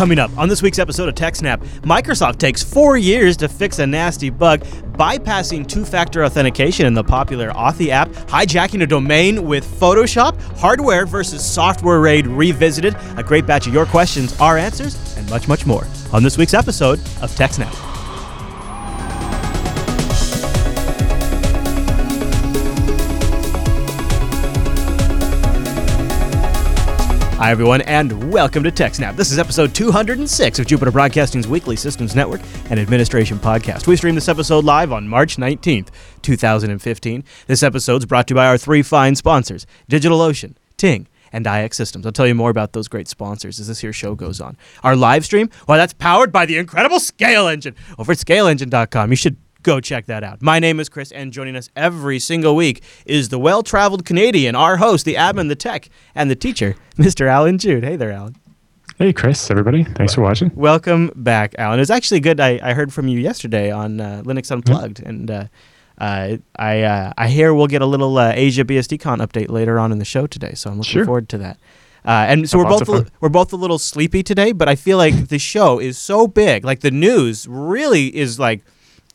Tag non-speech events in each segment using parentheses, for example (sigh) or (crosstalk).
Coming up on this week's episode of TechSnap, Microsoft takes four years to fix a nasty bug, bypassing two factor authentication in the popular Authy app, hijacking a domain with Photoshop, hardware versus software raid revisited, a great batch of your questions, our answers, and much, much more on this week's episode of TechSnap. Hi, everyone, and welcome to TechSnap. This is episode 206 of Jupiter Broadcasting's weekly Systems Network and Administration podcast. We stream this episode live on March 19th, 2015. This episode is brought to you by our three fine sponsors DigitalOcean, Ting, and IX Systems. I'll tell you more about those great sponsors as this here show goes on. Our live stream, well, that's powered by the incredible Scale Engine over at scaleengine.com. You should go check that out. My name is Chris, and joining us every single week is the well traveled Canadian, our host, the admin, the tech, and the teacher, (laughs) Mr. Allan Jude. Hey there, Allan. Hey, Chris, everybody. Thanks for watching. Welcome back, Allan. It was actually good. I, I heard from you yesterday on uh, Linux Unplugged, mm-hmm. and uh, uh, I uh, I hear we'll get a little uh, Asia BSDCon update later on in the show today, so I'm looking sure. forward to that. Uh, and so we're both a, we're both a little sleepy today, but I feel like the show is so big. Like the news really is like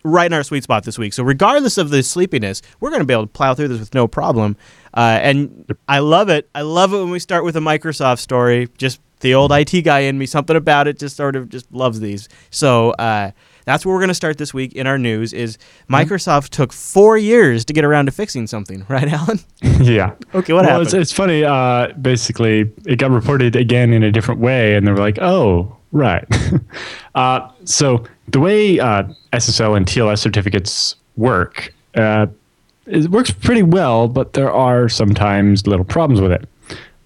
right in our sweet spot this week. So regardless of the sleepiness, we're going to be able to plow through this with no problem. Uh, and I love it. I love it when we start with a Microsoft story. Just the old IT guy in me, something about it just sort of just loves these. So uh, that's where we're going to start this week in our news. Is mm-hmm. Microsoft mm-hmm. took four years to get around to fixing something, (laughs) right, Allan? (laughs) yeah. Okay, what well, happened? It's, it's funny. Uh, basically, it got reported again in a different way, and they were like, "Oh, right." (laughs) uh, so the way uh, SSL and TLS certificates work, uh, it works pretty well, but there are sometimes little problems with it.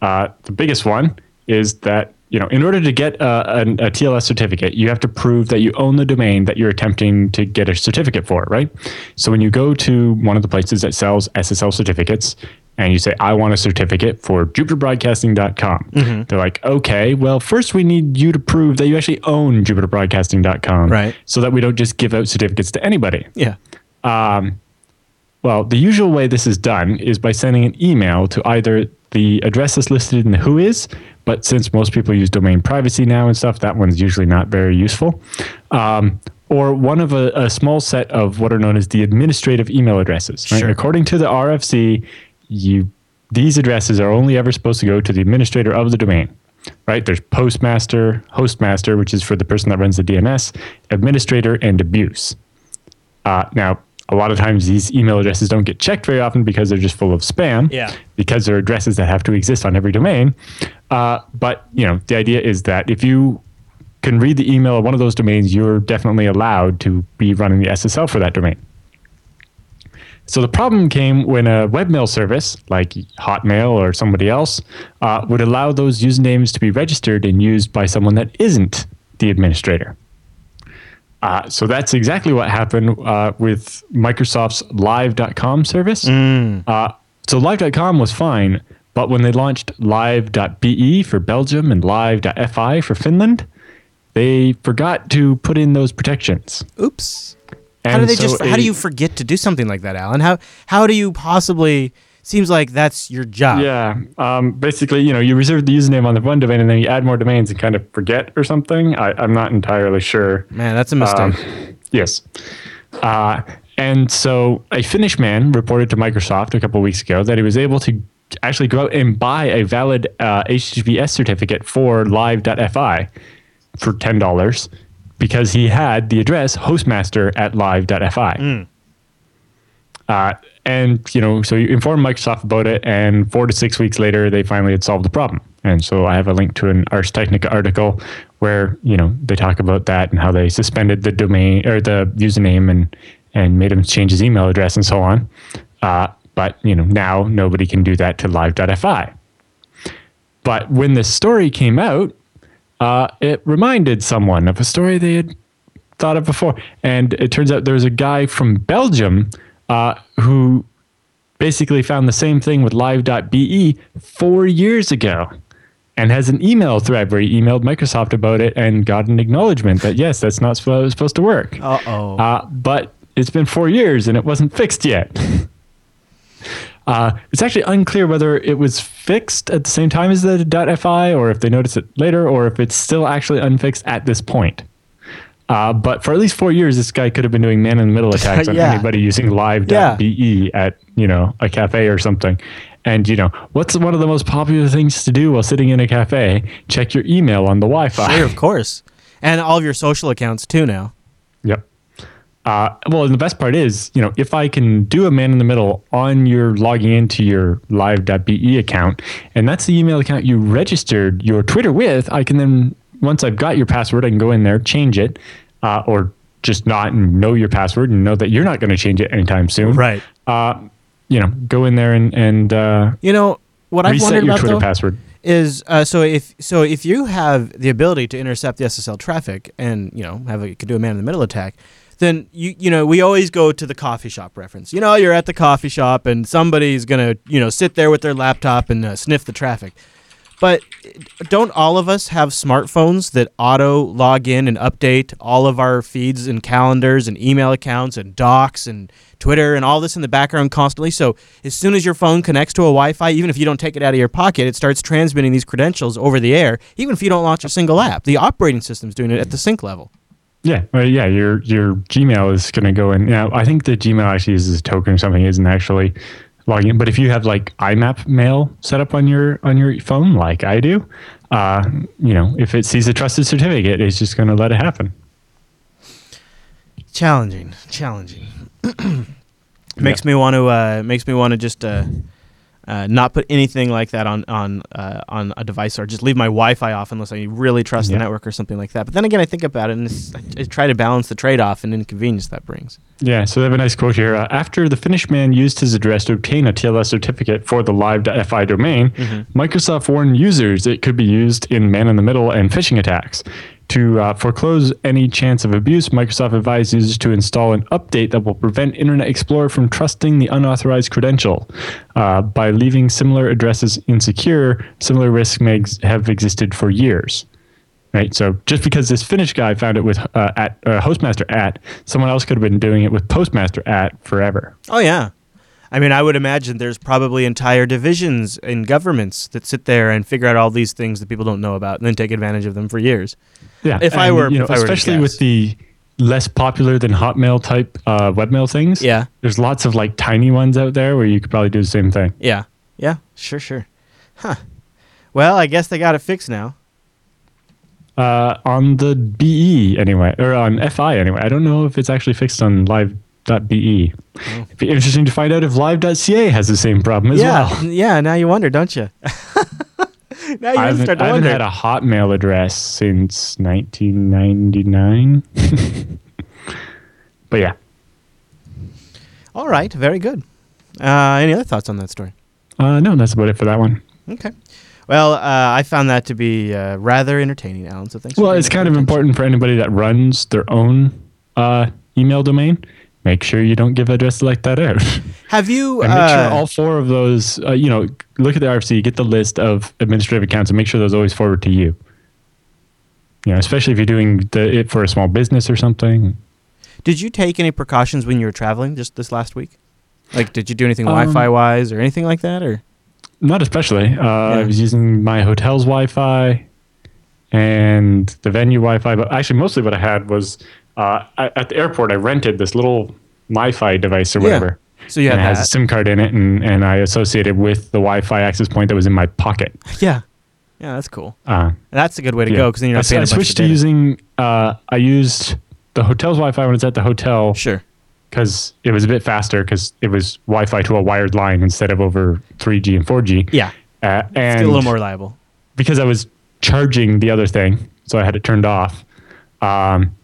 Uh, the biggest one is that you know, in order to get a, a, a, TLS certificate, you have to prove that you own the domain that you're attempting to get a certificate for, right? So when you go to one of the places that sells SSL certificates and you say, I want a certificate for jupiterbroadcasting.com, mm-hmm. they're like, okay, well, first we need you to prove that you actually own jupiterbroadcasting.com, right? So that we don't just give out certificates to anybody. Yeah. Um, well, the usual way this is done is by sending an email to either the address that's listed in the WHOIS but since most people use domain privacy now and stuff, that one's usually not very useful. Um, or one of a, a, small set of what are known as the administrative email addresses. Right? Sure. According to the RFC, you these addresses are only ever supposed to go to the administrator of the domain. Right? There's postmaster, hostmaster, which is for the person that runs the DNS, administrator, and abuse. Uh, now, a lot of times these email addresses don't get checked very often because they're just full of spam. Yeah. Because they're addresses that have to exist on every domain. Uh, but you know, the idea is that if you can read the email of one of those domains, you're definitely allowed to be running the SSL for that domain. So the problem came when a webmail service like Hotmail or somebody else uh, would allow those usernames to be registered and used by someone that isn't the administrator. Uh, so that's exactly what happened uh, with Microsoft's Live.com service. Mm. Uh, so Live.com was fine, but when they launched Live.be for Belgium and Live.fi for Finland, they forgot to put in those protections. Oops. And how do they so just? How do you forget to do something like that, Allan? How how do you possibly? seems like that's your job. Yeah. Um, basically, you know, you reserve the username on the one domain and then you add more domains and kind of forget or something. I, am not entirely sure. Man, that's a mistake. Um, yes. Uh, and so a Finnish man reported to Microsoft a couple weeks ago that he was able to actually go out and buy a valid uh, HTTPS certificate for live.fi for $10 because he had the address hostmaster at live.fi. Mm. Uh, and you know, so you inform Microsoft about it, and four to six weeks later, they finally had solved the problem. And so I have a link to an Ars Technica article where you know they talk about that and how they suspended the domain or the username and and made him change his email address and so on. Uh, but you know now nobody can do that to live.fi. But when this story came out, uh, it reminded someone of a story they had thought of before, and it turns out there was a guy from Belgium uh, who basically found the same thing with live.be four years ago and has an email thread where he emailed Microsoft about it and got an acknowledgement that yes, that's not supposed to work. Uh-oh. Uh, but it's been four years and it wasn't fixed yet. (laughs) Uh, it's actually unclear whether it was fixed at the same time as the .fi, or if they noticed it later, or if it's still actually unfixed at this point. Uh, but for at least four years, this guy could have been doing man-in-the-middle (laughs) attacks on Yeah. anybody using live.be at you know a cafe or something. And you know what's one of the most popular things to do while sitting in a cafe? Check your email on the Wi-Fi. Sure, of course. And all of your social accounts too now. Uh, well, and the best part is, you know, if I can do a man in the middle on your logging into your live.be account, and that's the email account you registered your Twitter with, I can then, once I've got your password, I can go in there, change it, uh, or just not know your password and know that you're not going to change it anytime soon. Right. Uh, you know, go in there and, and uh, You know what I've wondered your about Twitter though password. is uh, so if so if you have the ability to intercept the SSL traffic and you know have a could do a man in the middle attack, then you you know we always go to the coffee shop reference. You know you're at the coffee shop and somebody's gonna you know sit there with their laptop and uh, sniff the traffic. But don't all of us have smartphones that auto log in and update all of our feeds and calendars and email accounts and docs and Twitter and all this in the background constantly? So as soon as your phone connects to a Wi-Fi, even if you don't take it out of your pocket, it starts transmitting these credentials over the air, even if you don't launch a single app. The operating system's doing it at the sync level. Yeah, well, yeah, your your Gmail is going to go in. Now, I think the Gmail actually uses a token or something, isn't actually logging in. But if you have like IMAP mail set up on your on your phone, like I do, uh, you know, if it sees a trusted certificate, it's just going to let it happen. Challenging, challenging. (clears throat) makes me want to uh, makes me want to just uh, uh, not put anything like that on on uh, on a device or just leave my Wi-Fi off unless I really trust Yeah. the network or something like that. But then again, I think about it and it's, I, try to balance the trade-off and inconvenience that brings. Yeah, so they have a nice quote here. Uh, After the Finnish man used his address to obtain a TLS certificate for the live.fi domain, Microsoft warned users it could be used in man in the middle and phishing attacks. To uh, foreclose any chance of abuse, Microsoft advised users to install an update that will prevent Internet Explorer from trusting the unauthorized credential. Uh, by leaving similar addresses insecure, similar risks may ex- have existed for years right? So just because this Finnish guy found it with uh, at uh, Hostmaster at, someone else could have been doing it with Postmaster at forever. Oh yeah. I mean, I would imagine there's probably entire divisions in governments that sit there and figure out all these things that people don't know about and then take advantage of them for years. Yeah, If I were- you know, I were especially with the less popular than Hotmail type uh, webmail things. Yeah. there's lots of like tiny ones out there where you could probably do the same thing. Yeah. Yeah. Sure. Sure. Huh. Well, I guess they got it fixed now. Uh, on the BE anyway, or on FI anyway. I don't know if it's actually fixed on live.be. Oh. It'd be interesting to find out if live.ca has the same problem as yeah. well. Yeah. Now you wonder, don't you? now you I haven't, start I haven't had a Hotmail address since 1999. but yeah, all right. Very good. Uh, any other thoughts on that story? uh, no, that's about it for that one. Okay. Well, uh, I found that to be uh, rather entertaining, Allan. So thanks. Well, it's kind of attention. important for anybody that runs their own uh, email domain. Make sure you don't give addresses like that out. (laughs) Have you? And make uh, sure all four of those, uh, you know, look at the RFC, get the list of administrative accounts, and make sure those always forward to you. You know, especially if you're doing the, it for a small business or something. Did you take any precautions when you were traveling just this last week? Like, did you do anything Um, Wi-Fi wise or anything like that? Or Not especially. Uh, I was using my hotel's Wi-Fi and the venue Wi-Fi, but actually mostly what I had was uh, at at the airport. I rented this little MiFi device or whatever. Yeah. so yeah, it has a? SIM card in it, and, and I associated with the Wi-Fi access point that was in my pocket. (laughs) Yeah, yeah, that's cool. Uh, That's a good way to yeah. go because then you're I, not paying I a bunch of switched to using. Uh, I used the hotel's Wi-Fi when it's at the hotel Sure. because it was a bit faster because it was Wi-Fi to a wired line instead of over 3G and 4G. Yeah, Uh, and a little more reliable. because I was charging the other thing, so I had it turned off. Um,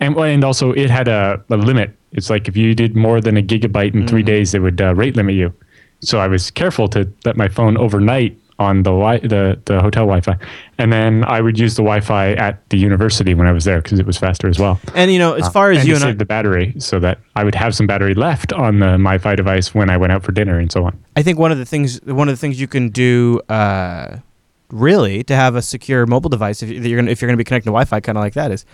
and and also it had a, a limit. It's like if you did more than a gigabyte in Mm. three days, it would uh, rate limit you. So I was careful to let my phone overnight on the wi- the the hotel Wi-Fi, and then I would use the Wi-Fi at the university when I was there because it was faster as well. And you know, as far as Uh, and you to and I, the battery, so that I would have some battery left on the MiFi device when I went out for dinner and so on. I think one of the things one of the things you can do uh, really to have a secure mobile device if you're gonna if you're gonna be connecting to Wi-Fi kind of like that is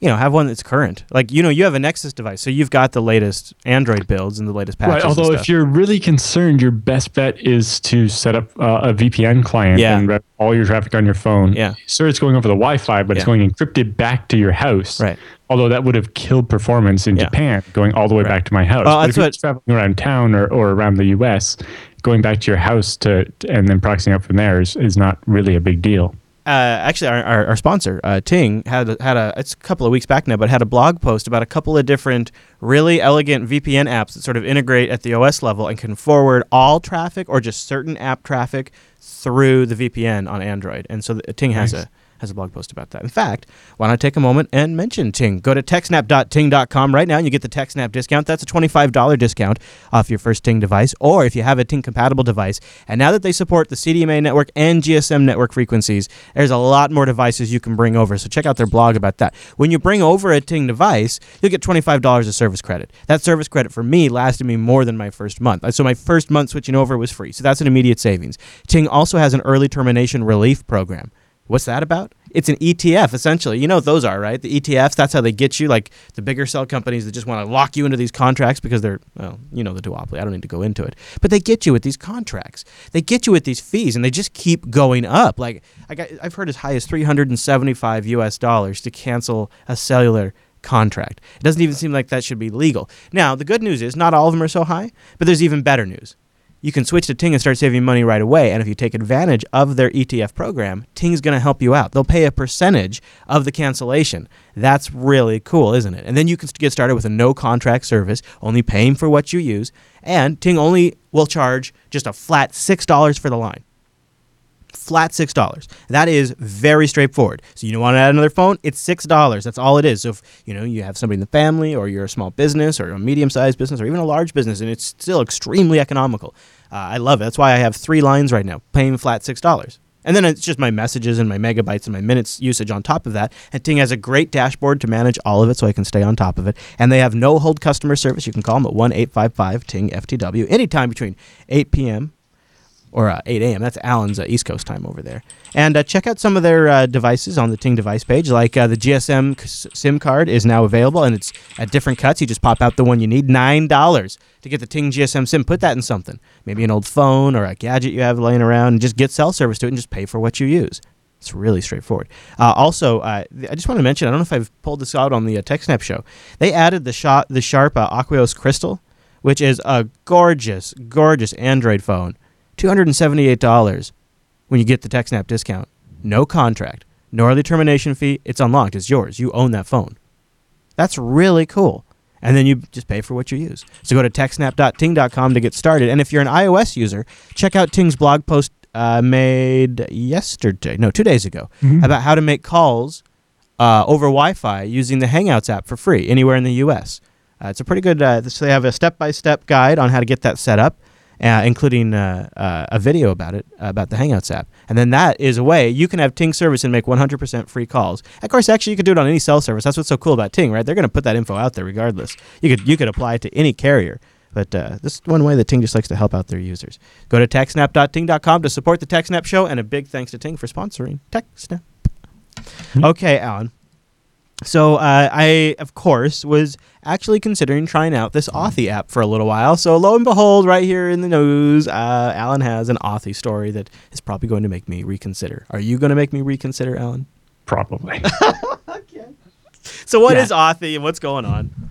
you know, have one that's current. Like, you know, you have a Nexus device, so you've got the latest Android builds and the latest patches. Right. Although, if you're really concerned, your best bet is to set up uh, a VPN client Yeah. and route all your traffic on your phone. Yeah. Sure, it's going over the Wi-Fi, but it's going encrypted back to your house. Right. Although that would have killed performance in Yeah. Japan, going all the way back to my house. Well, but that's if you're what- traveling around town or, or around the U.S., going back to your house to and then proxying up from there is, is not really a big deal. Uh, actually our, our, our sponsor uh, Ting had a- had a it's a couple of weeks back now, but had a blog post about a couple of different really elegant VPN apps that sort of integrate at the OS level and can forward all traffic or just certain app traffic through the VPN on Android. And so the, Ting has Nice. a has a blog post about that. In fact, why not I take a moment and mention Ting? Go to techsnap.ting.com right now and you get the TechSnap discount. That's a $25 discount off your first Ting device, or if you have a Ting compatible device. And now that they support the CDMA network and GSM network frequencies, there's a lot more devices you can bring over. So check out their blog about that. When you bring over a Ting device, you'll get $25 of service credit. That service credit for me lasted me more than my first month. Uh, so my first month switching over was free. So that's an immediate savings. Ting also has an early termination relief program. What's that about? It's an ETF, essentially. You know what those are, right? The ETFs, that's how they get you, like the bigger cell companies that just want to lock you into these contracts because they're, well, you know the duopoly. I don't need to go into it. But they get you with these contracts. They get you with these fees, and they just keep going up. Like, I got, I've heard as high as 375 US dollars to cancel a cellular contract. It doesn't even seem like that should be legal. Now, the good news is not all of them are so high, but there's even better news you can switch to Ting and start saving money right away. And if you take advantage of their ETF program, Ting's going to help you out. They'll pay a percentage of the cancellation. That's really cool, isn't it? And then you can get started with a no contract service, only paying for what you use. And Ting only will charge just a flat $6 for the line flat six dollars. That is very straightforward. So you don't want to add another phone? It's six dollars. That's all it is. So if you know you have somebody in the family, or you're a small business, or a medium-sized business, or even a large business, and it's still extremely economical. Uh, I love it. That's why I have three lines right now, paying flat six dollars. And then it's just my messages and my megabytes and my minutes usage on top of that. And Ting has a great dashboard to manage all of it so I can stay on top of it. And they have no hold customer service. You can call them at 1 855 Ting FTW anytime between 8 p.m or uh, 8 a.m. That's Allan's uh, East Coast time over there. And uh, check out some of their uh, devices on the Ting device page. Like uh, the GSM c- SIM card is now available, and it's at different cuts. You just pop out the one you need. Nine dollars to get the Ting GSM SIM. Put that in something, maybe an old phone or a gadget you have laying around, and just get cell service to it, and just pay for what you use. It's really straightforward. Uh, also, uh, I just want to mention I don't know if I've pulled this out on the uh, TechSnap show. They added the shot the Sharp uh, AQUOS Crystal, which is a gorgeous, gorgeous Android phone. $278 when you get the TechSnap discount. No contract, no early termination fee. It's unlocked. It's yours. You own that phone. That's really cool. And then you just pay for what you use. So go to techsnap.ting.com to get started. And if you're an iOS user, check out Ting's blog post uh, made yesterday, no, two days ago, about how to make calls uh, over Wi-Fi using the Hangouts app for free anywhere in the U.S. Uh, it's a pretty good. Uh, so they have a step-by-step guide on how to get that set up, uh, including uh, uh, a video about it about the Hangouts app. And then that is a way you can have Ting service and make 100% free calls. Of course, actually, you could do it on any cell service. That's what's so cool about Ting, right? They're going to put that info out there regardless. You could you could apply it to any carrier. But uh, this is one way that Ting just likes to help out their users. Go to techsnap.ting.com to support the TechSnap show, and a big thanks to Ting for sponsoring TechSnap. Okay, Allan. So uh, I, of course, was actually considering trying out this Authy app for a little while. So lo and behold, right here in the news, uh, Allan has an Authy story that is probably going to make me reconsider. Are you going to make me reconsider, Allan? Probably. (laughs) So what is Yeah. Authy and what's going on?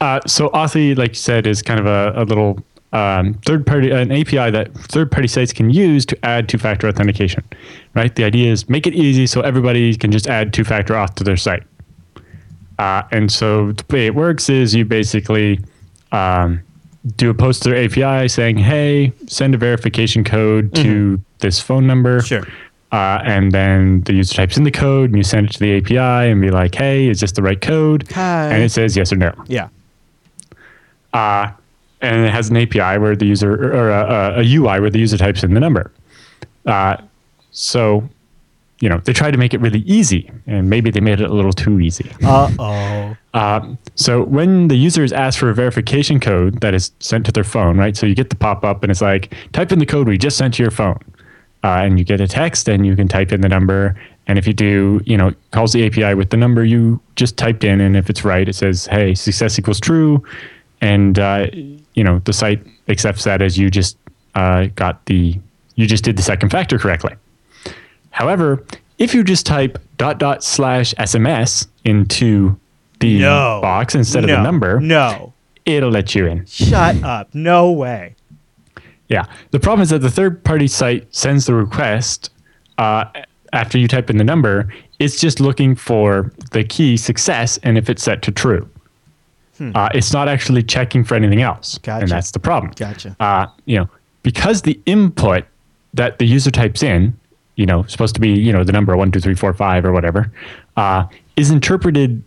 Uh, so Authy, like you said, is kind of a, a little um, third party, an API that third party sites can use to add two factor authentication, right? The idea is make it easy so everybody can just add two factor auth to their site. Uh, and so the way it works is you basically um, do a post to their API saying, hey, send a verification code to this phone number. Sure. Uh, and then the user types in the code and you send it to the API and be like, hey, is this the right code? Hi. And it says yes or no Yeah. uh, and it has an API where the user or a, a UI where the user types in the number. Uh, so, you know, they tried to make it really easy, and maybe they made it a little too easy. Uh oh. Um, so when the user is asked for a verification code that is sent to their phone, right? So you get the pop up and it's like, type in the code we just sent to your phone. uh, and you get a text, and you can type in the number. And if you do, you know, calls the API with the number you just typed in, and if it's right, it says, "Hey, success equals true," and uh, you know the site accepts that as you just uh, got the you just did the second factor correctly. However, if you just type dot dot slash SMS into the No. box instead no, of the number, No. it'll let you in. Shut up. No way. Yeah. The problem is that the third party site sends the request uh, after you type in the number. It's just looking for the key success and if it's set to true. Uh, it's not actually checking for anything else. Gotcha. And that's the problem. Gotcha. Uh, you know, because the input that the user types in, you know, supposed to be, you know, the number one, two, three, four, five, or whatever, uh, is interpreted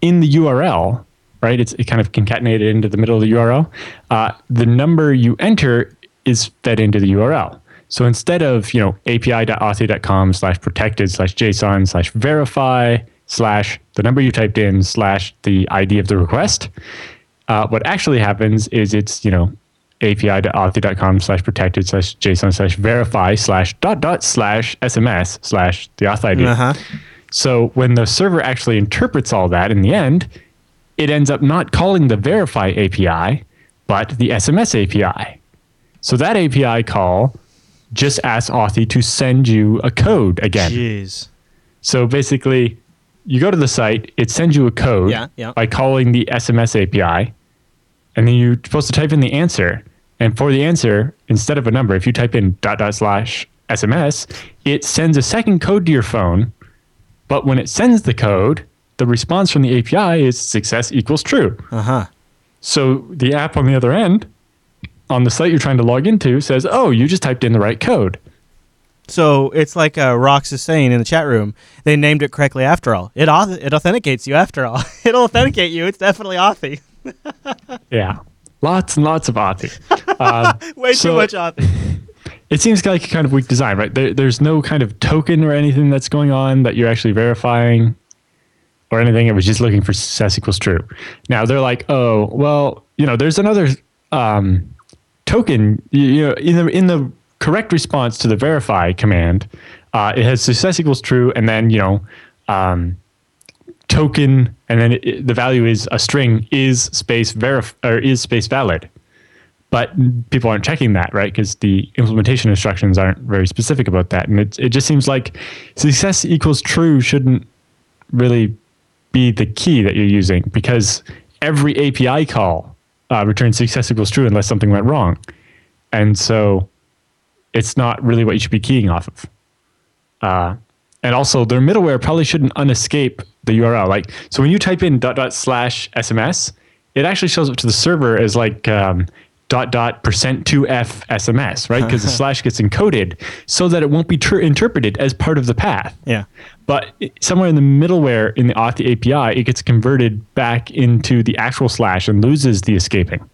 in the URL, right? It's it kind of concatenated into the middle of the URL. Uh, the number you enter is fed into the URL. So instead of, you know, api.authy.com slash protected slash JSON slash verify slash the number you typed in slash the ID of the request, uh, what actually happens is it's, you know, api.authy.com slash protected slash JSON slash verify slash dot dot slash SMS slash the auth ID. Uh-huh. So when the server actually interprets all that in the end, it ends up not calling the verify API, but the SMS API. So that API call just asks Authy to send you a code again. Jeez. So basically, you go to the site, it sends you a code Yeah, yeah. by calling the SMS API, and then you're supposed to type in the answer. And for the answer, instead of a number, if you type in dot dot slash SMS, it sends a second code to your phone. But when it sends the code, the response from the API is success equals true. Uh-huh. So the app on the other end, on the site you're trying to log into, says, "Oh, you just typed in the right code." So it's like uh, Rox is saying in the chat room. They named it correctly after all. It auth- it authenticates you after all. (laughs) It'll authenticate you. It's definitely Authy. (laughs) Yeah, lots and lots of Authy. (laughs) Um, Way So- too much Authy. it seems like a kind of weak design, right? There, there's no kind of token or anything that's going on that you're actually verifying or anything. It was just looking for success equals true. Now they're like, oh, well, you know, there's another um, token. You, you know, in the in the correct response to the verify command, uh, it has success equals true, and then you know. Um, token and then it, the value is a string is space verif or is space valid but people aren't checking that, right? Because the implementation instructions aren't very specific about that, and it it just seems like success equals true shouldn't really be the key that you're using because every API call uh, returns success equals true unless something went wrong, and so it's not really what you should be keying off of. Uh, and also, their middleware probably shouldn't unescape the URL. Like, so when you type in dot dot slash SMS, it actually shows up to the server as like um, dot dot percent two f SMS, right? Because the (laughs) slash gets encoded so that it won't be tr- interpreted as part of the path. Yeah. But somewhere in the middleware in the Auth API, it gets converted back into the actual slash and loses the escaping.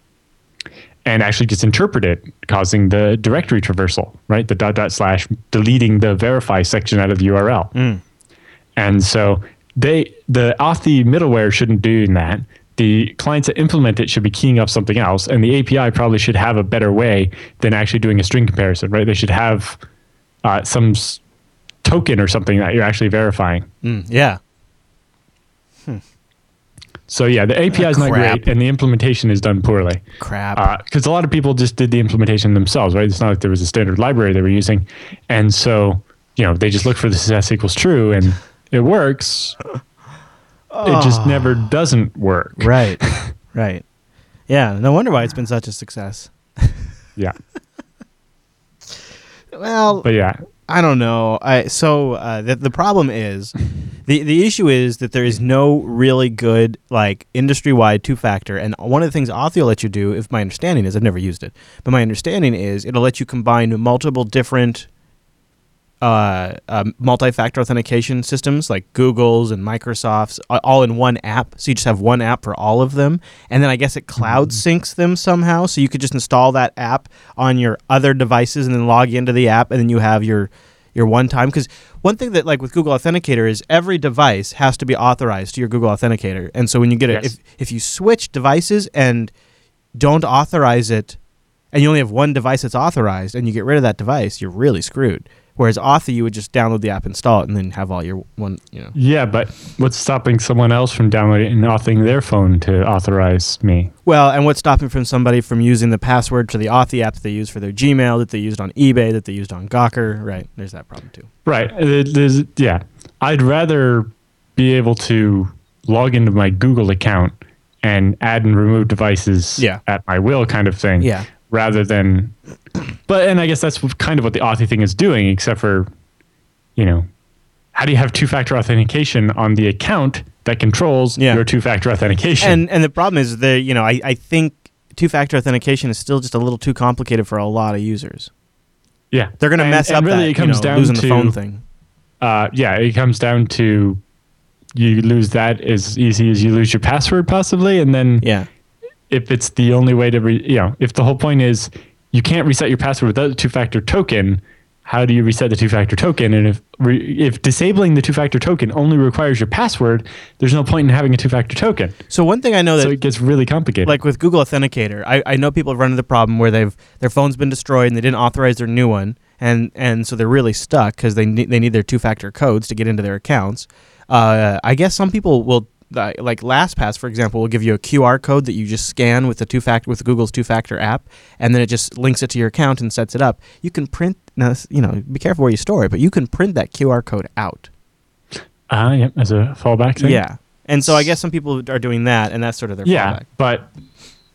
And actually gets interpreted, causing the directory traversal, right? The dot dot slash deleting the verify section out of the URL. And so they the Authy middleware shouldn't do that. The clients that implement it should be keying up something else, and the API probably should have a better way than actually doing a string comparison, right? They should have uh, some s- token or something that you're actually verifying. Mm, yeah. So yeah, the API is not crap. great, and the implementation is done poorly. Crap. because a lot of people just did the implementation themselves, right? It's not like there was a standard library they were using, and so you know they just look for the success equals true, and it works. It just never doesn't work. right. (laughs) right. Yeah. No wonder why it's been such a success. (laughs) Yeah, Well, but yeah, I don't know. I so uh, the the problem is the the issue is that there is no really good like industry wide two factor. And one of the things Authy will let you do, if my understanding is, I've never used it, but my understanding is it'll let you combine multiple different uh, uh, multi-factor authentication systems like Google's and Microsoft's all in one app. So you just have one app for all of them, and then I guess it cloud syncs them somehow. So you could just install that app on your other devices and then log into the app, and then you have your your one time. Because one thing that like with Google Authenticator is every device has to be authorized to your Google Authenticator, and so when you get it, Yes. if if you switch devices and don't authorize it and you only have one device that's authorized and you get rid of that device, you're really screwed. Whereas Authy, you would just download the app, install it, and then have all your one. You know. Yeah, but what's stopping someone else from downloading and authoring their phone to authorize me? Well, and what's stopping from somebody from using the password to the Authy app that they use for their Gmail, that they used on eBay, that they used on Gawker? Right. There's that problem too. Right. Uh, There's, yeah. I'd rather be able to log into my Google account and add and remove devices Yeah. at my will kind of thing. Yeah. Rather than, but, and I guess that's kind of what the Authy thing is doing, except for, you know, how do you have two factor authentication on the account that controls Yeah. your two factor authentication? And and the problem is that you know I, I think two factor authentication is still just a little too complicated for a lot of users. yeah. They're going to mess and up really that it comes you know, down losing to, the phone thing. uh, yeah, it comes down to you lose that as easy as you lose your password, possibly, and then Yeah. If it's the only way to, re- you know, if the whole point is you can't reset your password without the two-factor token, how do you reset the two-factor token? And if re- if disabling the two-factor token only requires your password, there's no point in having a two-factor token. So one thing I know that So it gets really complicated. like with Google Authenticator, I, I know people have run into the problem where they've their phone's been destroyed and they didn't authorize their new one, and and so they're really stuck because they need, they need their two factor codes to get into their accounts. Uh, I guess some people will. Like LastPass, for example, will give you a QR code that you just scan with the two factor with Google's two factor app, and then it just links it to your account and sets it up. You can print now, you know, be careful where you store it, but you can print that QR code out. uh, yeah, as a fallback thing. Yeah, and so I guess some people are doing that, and that's sort of their yeah, fallback. but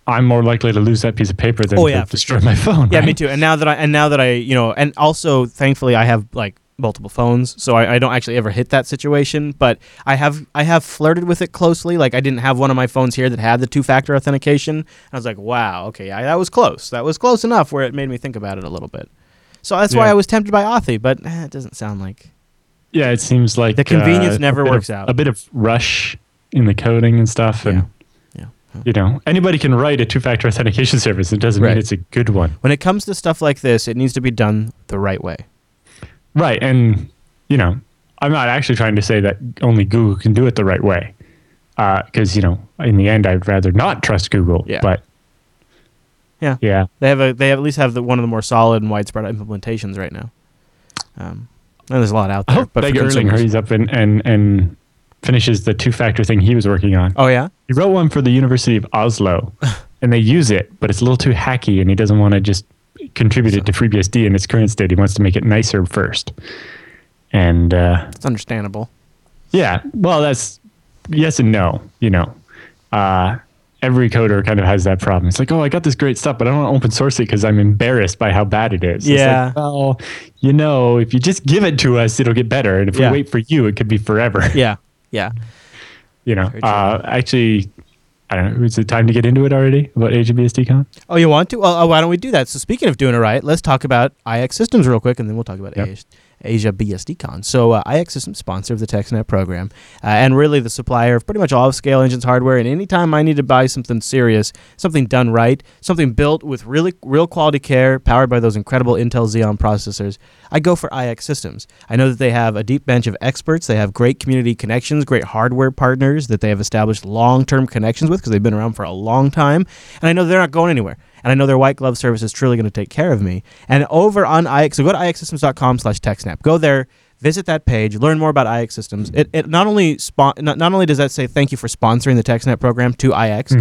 I'm more likely to lose that piece of paper than Oh, to yeah, for destroy my phone. Yeah, right? me too. And now that I and now that I you know, and also thankfully I have like multiple phones, so I, I don't actually ever hit that situation. But I have I have flirted with it closely. Like I didn't have one of my phones here that had the two factor authentication. I was like, wow, okay, yeah, that was close. That was close enough where it made me think about it a little bit. So that's why I was tempted by Authy, but eh, it doesn't sound like. Yeah, it seems like The convenience uh, never works of- out. A bit of rush in the coding and stuff, and Yeah. Yeah. you know, anybody can write a two-factor authentication service. It doesn't Right. mean it's a good one, When it comes to stuff like this, it needs to be done the right way. Right? And you know, I'm not actually trying to say that only Google can do it the right way, because you know, in the end, I'd rather not trust Google. Yeah. But Yeah. yeah, They have a they have at least have the, one of the more solid and widespread implementations right now. Um, and there's a lot out I there, hope but consumers- hurries up and and and finishes the two-factor thing he was working on. Oh yeah. He wrote one for the University of Oslo, (laughs) and they use it, but it's a little too hacky, and he doesn't want to just contribute it to FreeBSD in its current state. He wants to make it nicer first. And uh, It's understandable. yeah, well, that's yes and no. You know, uh, every coder kind of has that problem. It's like, oh, I got this great stuff, but I don't want to open source it because I'm embarrassed by how bad it is. It's like, Yeah. well, you know, if you just give it to us, it'll get better, and if Yeah. we wait for you, it could be forever. Yeah. Yeah. you know, uh, actually, I don't know. Is it time to get into it already about AsiaBSDCon? Oh, you want to? Well, oh, why don't we do that? So, speaking of doing it right, let's talk about IX Systems real quick, and then we'll talk about Yep. Asia, BSDCon. So, uh, IX Systems, sponsor of the TechSnap program, uh, and really the supplier of pretty much all of Scale Engines hardware. And anytime I need to buy something serious, something done right, something built with really real quality care, powered by those incredible Intel Xeon processors, I go for IX Systems. I know that they have a deep bench of experts. They have great community connections, great hardware partners that they have established long-term connections with because they've been around for a long time. And I know they're not going anywhere. And I know their white glove service is truly going to take care of me. And over on IX, so go to ixsystems.com slash TechSnap. Go there, visit that page, learn more about IX Systems. It, it not only spon- not, not only does that say thank you for sponsoring the TechSnap program to IX,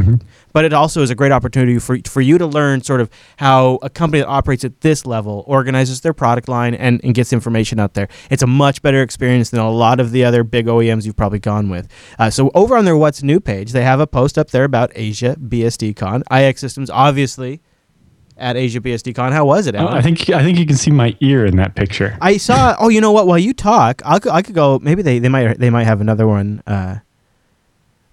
but it also is a great opportunity for, for you to learn sort of how a company that operates at this level organizes their product line and, and gets information out there. It's a much better experience than a lot of the other big OEMs you've probably gone with. Uh, so over on their What's New page, they have a post up there about Asia BSDCon. IX Systems, obviously, at Asia BSDCon. How was it, Oh, Allan? I think I think you can see my ear in that picture. I saw. Oh, you know what? While you talk, I could, I could go. Maybe they, they might they might have another one. Uh,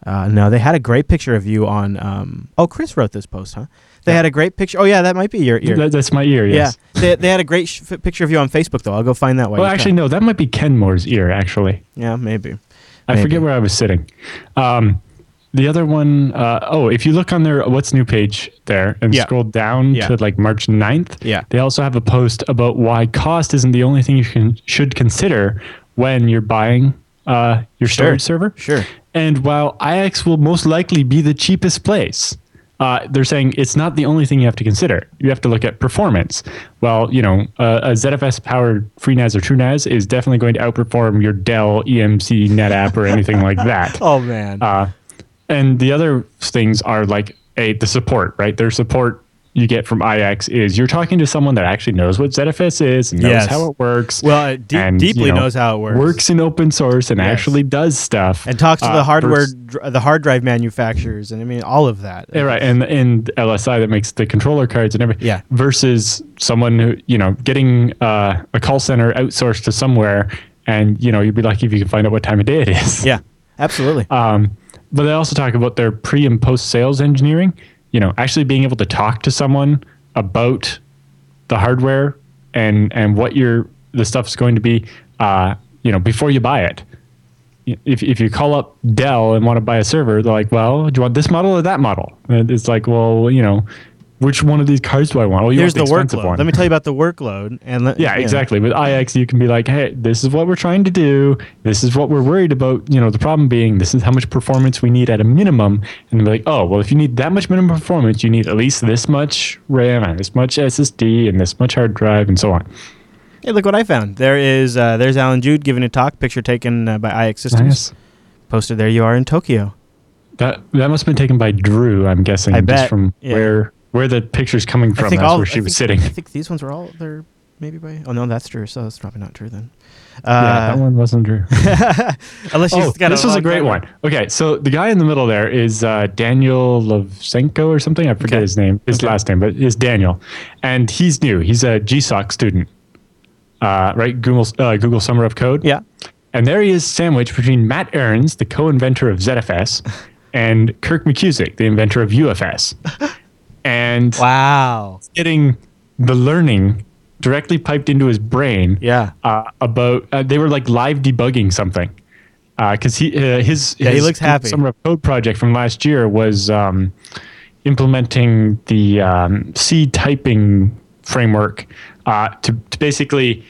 uh, no, they had a great picture of you on. Um, oh, Chris wrote this post, huh? They Yeah. had a great picture. Oh yeah, that might be your ear. That- that's my ear. Yes. Yeah, they, they had a great sh- picture of you on Facebook though. I'll go find that. Well, actually, no. That might be Ken Kenmore's ear. Actually, yeah, maybe. I Maybe. forget where I was sitting. Um, the other one, uh, oh, if you look on their what's new page there and Yeah. scroll down Yeah. to like March 9th, Yeah. they also have a post about why cost isn't the only thing you can, should consider when you're buying uh, your Sure. storage server. Sure. And while IX will most likely be the cheapest place, uh, they're saying it's not the only thing you have to consider. You have to look at performance. Well, you know, uh, a ZFS powered FreeNAS or TrueNAS is definitely going to outperform your Dell EMC NetApp or anything like that. (laughs) Oh man. Uh, and the other things are like a the support, right? Their support you get from IX is you're talking to someone that actually knows what ZFS is and knows Yes. how it works. well, it de- and, deeply you know, knows how it works. Works in open source and Yes. actually does stuff. and talks to Uh, the hardware, dr- the hard drive manufacturers, and I mean all of that. Yeah, right, and and LSI that makes the controller cards and everything. Yeah. Versus someone who you know getting uh, a call center outsourced to somewhere, and you know you'd be lucky if you can find out what time of day it is. Yeah, absolutely. Um, but they also talk about their pre and post sales engineering. You know, actually being able to talk to someone about the hardware and and what your the stuff's going to be. Uh, you know, before you buy it. If, if you call up Dell and want to buy a server, they're like, "Well, do you want this model or that model?" And it's like, "Well, you know, which one of these cards do I want?" Well, you Here's the want the, expensive workload. one. Let me tell you about the workload. And let, (laughs) Yeah, exactly. With IX, you can be like, hey, this is what we're trying to do. This is what we're worried about. You know, the problem being, this is how much performance we need at a minimum. And they're like, oh, well, if you need that much minimum performance, you need at least this much RAM and this much SSD and this much hard drive and so on. Hey, look what I found. There is uh, there's Allan Jude giving a talk. Picture taken uh, by IX Systems. Nice. Posted there. You are in Tokyo. That that must have been taken by Drew, I'm guessing, I just bet, from yeah. where where the picture's coming from. That's all where I she was think- sitting. I think these ones were all there. Maybe by. Oh no, that's true. So that's probably not true then. yeah, Uh, that one wasn't true. (laughs) unless she's Oh, got this was a great one. Okay, so the guy in the middle there is uh, Daniel Lovsenko or something. I forget Okay. his name, his last name, but it's Daniel, and he's new. He's a GSOC student, uh, right? Google uh, Google Summer of Code. Yeah. And there he is, sandwiched between Matt Ahrens, the co-inventor of ZFS, (laughs) and Kirk McKusick, the inventor of UFS, (laughs) and Wow. getting the learning directly piped into his brain Yeah. uh, about uh, they were like live debugging something because he uh, his Yeah, he looks happy. summer of code project from last year was um, implementing the um, C typing framework uh, to, to basically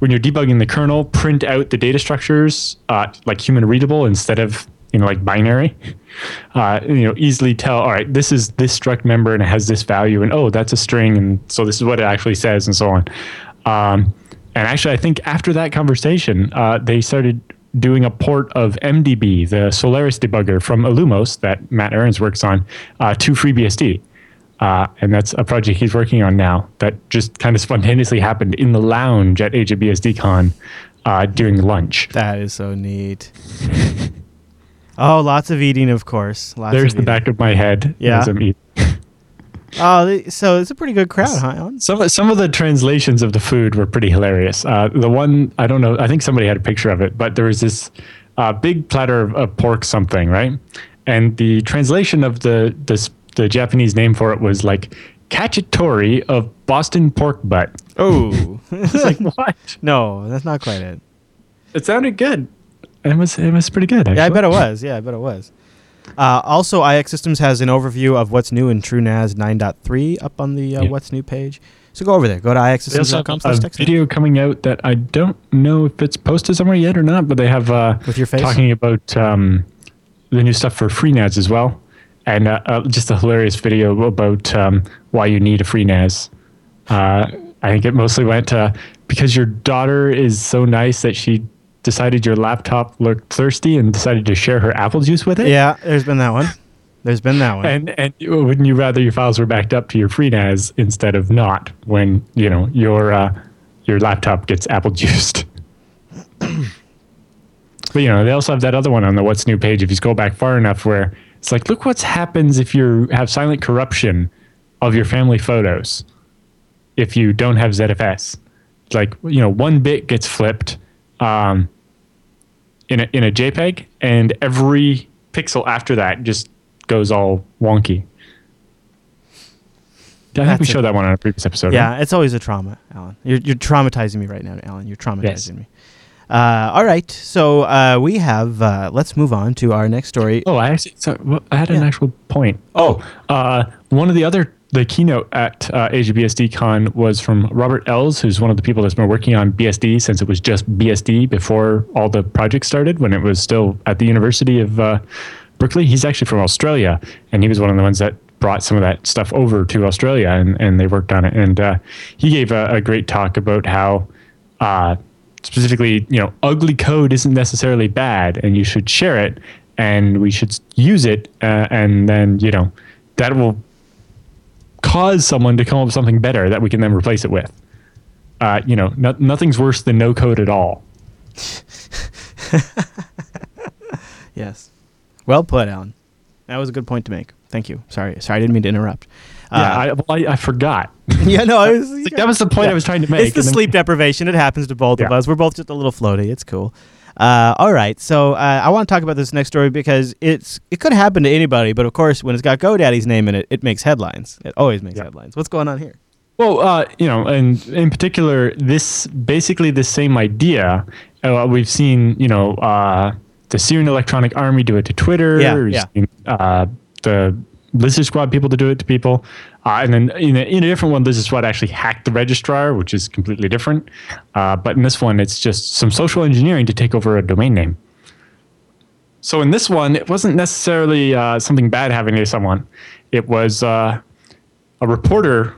when you're debugging the kernel print out the data structures uh, like human readable instead of you know like binary uh, you know easily tell all right this is this struct member and it has this value and oh that's a string and so this is what it actually says and so on um, and actually i think after that conversation uh, they started doing a port of mdb the solaris debugger from illumos that matt ahrens works on uh, to freebsd uh, and that's a project he's working on now that just kind of spontaneously happened in the lounge at AsiaBSDCon uh, during lunch. That is so neat. (laughs) oh, lots of eating, of course. Lots There's of the eating. back of my head Yeah. as I'm eating. (laughs) Oh, so it's a pretty good crowd, huh? Alan? Some of- some of the translations of the food were pretty hilarious. Uh, the one I don't know, I think somebody had a picture of it, but there was this uh, big platter of, of pork something, right? And the translation of the the the Japanese name for it was like kachitori of Boston pork butt. Oh, (laughs) It's like (laughs) what? no, that's not quite it. It sounded good. It was it was pretty good. Yeah, I bet it (laughs) was. Yeah, I bet it was. Uh, also, IX Systems has an overview of what's new in TrueNAS 9.3 up on the uh, Yeah. What's New page. So go over there. Go to They also have ixsystems.com a video coming out that I don't know if it's posted somewhere yet or not, but they have uh, with your face. talking about um, the new stuff for FreeNAS as well, and uh, uh, just a hilarious video about um, why you need a FreeNAS. Uh, I think it mostly went uh, because your daughter is so nice that she decided your laptop looked thirsty and decided to share her apple juice with it. Yeah, there's been that one. There's been that one. And and wouldn't you rather your files were backed up to your FreeNAS instead of not when you know your uh, your laptop gets apple juiced? (coughs) but you know they also have that other one on the what's new page. If you scroll back far enough, where it's like, look what happens if you have silent corruption of your family photos. If you don't have ZFS, It's like you know one bit gets flipped um, in a in a JPEG, and every pixel after that just goes all wonky. I think we a- showed that one on a previous episode. right? yeah, it's always a trauma, Allan. You're, you're traumatizing me right now, Allan. You're traumatizing Yes. me. Uh, all right, so uh, we have. Uh, let's move on to our next story. Oh, I actually, sorry, I had an actual point. Oh, uh, one of the other, the keynote at uh, Con was from Robert Elz, who's one of the people that's been working on BSD since it was just BSD before all the projects started, when it was still at the University of uh, Berkeley. He's actually from Australia, and he was one of the ones that brought some of that stuff over to Australia and, and they worked on it. And uh, he gave a, a, great talk about how uh, specifically, you know, ugly code isn't necessarily bad and you should share it and we should use it. Uh, and then, you know, that will cause someone to come up with something better that we can then replace it with. Uh, you know, no, nothing's worse than no code at all. (laughs) yes. Well put, Allan. That was a good point to make. Thank you. Sorry, sorry, I didn't mean to interrupt. Uh, yeah, I, well, I, I, forgot. (laughs) yeah, no, (laughs) was, that was the point yeah. I was trying to make. It's the sleep deprivation. It happens to both of us. We're both just a little floaty. It's cool. Uh, all right, so uh, I want to talk about this next story because it's it could happen to anybody, but of course, when it's got GoDaddy's name in it, it makes headlines. It always makes yeah. headlines. What's going on here? Well, uh, you know, and in particular, this basically the same idea. Uh, we've seen, you know, uh, the Syrian Electronic Army do it to Twitter. Yeah, yeah. Seen, uh, the Lizard Squad people to do it to people. Uh, and then in a, in a, different one, this is what actually hacked the registrar, which is completely different. Uh, but in this one, it's just some social engineering to take over a domain name. So in this one, it wasn't necessarily uh, something bad happening to someone. It was uh, a reporter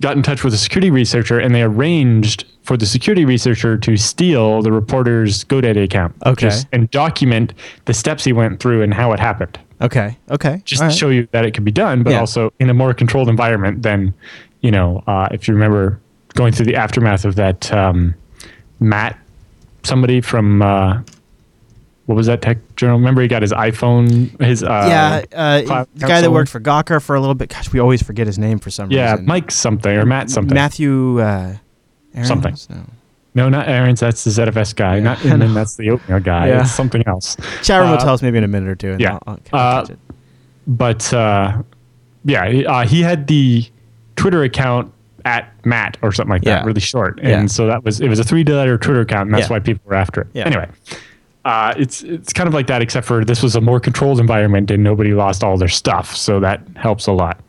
got in touch with a security researcher and they arranged for the security researcher to steal the reporter's GoDaddy account. Okay. Just, and document the steps he went through and how it happened. Okay. Okay. Just to show you that it can be done, but yeah. also in a more controlled environment than, you know, uh, if you remember going through the aftermath of that um, Matt, somebody from uh, what was that tech journal? Remember, he got his iPhone, his uh, yeah, uh, the guy that worked for Gawker for a little bit. Gosh, we always forget his name for some yeah, reason. Yeah, Mike something or Matt something. Matthew uh, something. No. No. not Ahrens. That's the ZFS guy. Yeah. Not Inman. that's the oatmeal guy. Yeah. It's something else. Chatroom will uh, tell us maybe in a minute or two. yeah. I'll, I'll uh, but uh, yeah, he had the Twitter account at Matt or something like that, really short. And yeah. so that was it was a three letter Twitter account, and that's yeah. why people were after it. Anyway, uh, it's it's kind of like that, except for this was a more controlled environment and nobody lost all their stuff, so that helps a lot.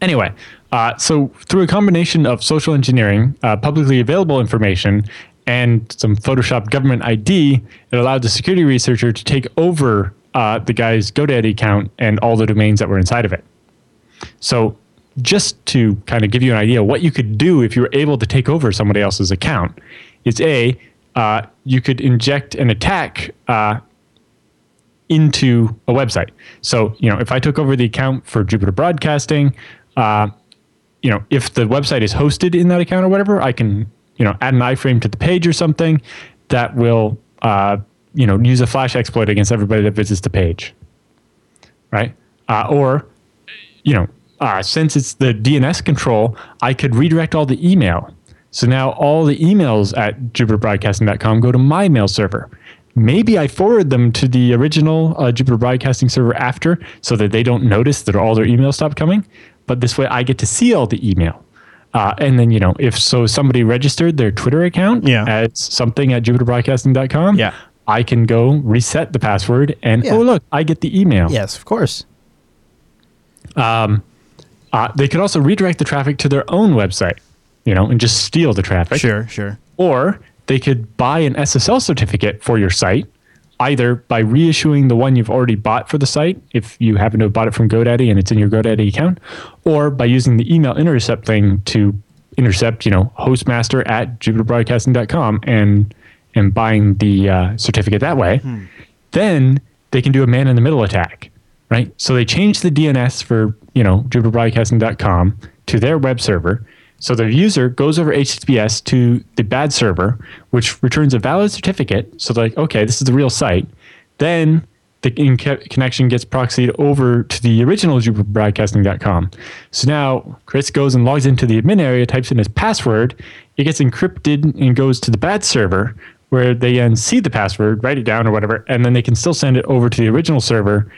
Anyway, uh, so through a combination of social engineering, uh, publicly available information, and some Photoshop government ID, it allowed the security researcher to take over uh, the guy's GoDaddy account and all the domains that were inside of it. So just to kind of give you an idea what you could do if you were able to take over somebody else's account is a uh, you could inject an attack uh, into a website. So, you know, if I took over the account for Jupiter Broadcasting, uh, you know, if the website is hosted in that account or whatever, I can, you know, add an iframe to the page or something that will, uh, you know, use a flash exploit against everybody that visits the page, right? Uh, or, you know, uh, since it's the DNS control, I could redirect all the email so now all the emails at jupiterbroadcasting.com go to my mail server. Maybe I forward them to the original uh, Jupiter Broadcasting server after so that they don't notice that all their emails stop coming. But this way I get to see all the email. Uh, and then, you know, if so somebody registered their Twitter account yeah. as something at jupiterbroadcasting.com, yeah. I can go reset the password and, yeah. oh, look, I get the email. Yes, of course. Um, uh, they could also redirect the traffic to their own website you know, and just steal the traffic. Sure, sure. Or they could buy an SSL certificate for your site, either by reissuing the one you've already bought for the site, if you happen to have bought it from GoDaddy and it's in your GoDaddy account, or by using the email intercept thing to intercept, you know, hostmaster at jupiterbroadcasting.com and and buying the uh, certificate that way. Hmm. Then they can do a man in the middle attack, right? So they change the DNS for, you know, jupiterbroadcasting.com to their web server so the user goes over HTTPS to the bad server, which returns a valid certificate. So they're like, okay, this is the real site. Then the connection gets proxied over to the original JupiterBroadcasting.com. So now Chris goes and logs into the admin area, types in his password. It gets encrypted and goes to the bad server, where they then see the password, write it down or whatever, and then they can still send it over to the original server.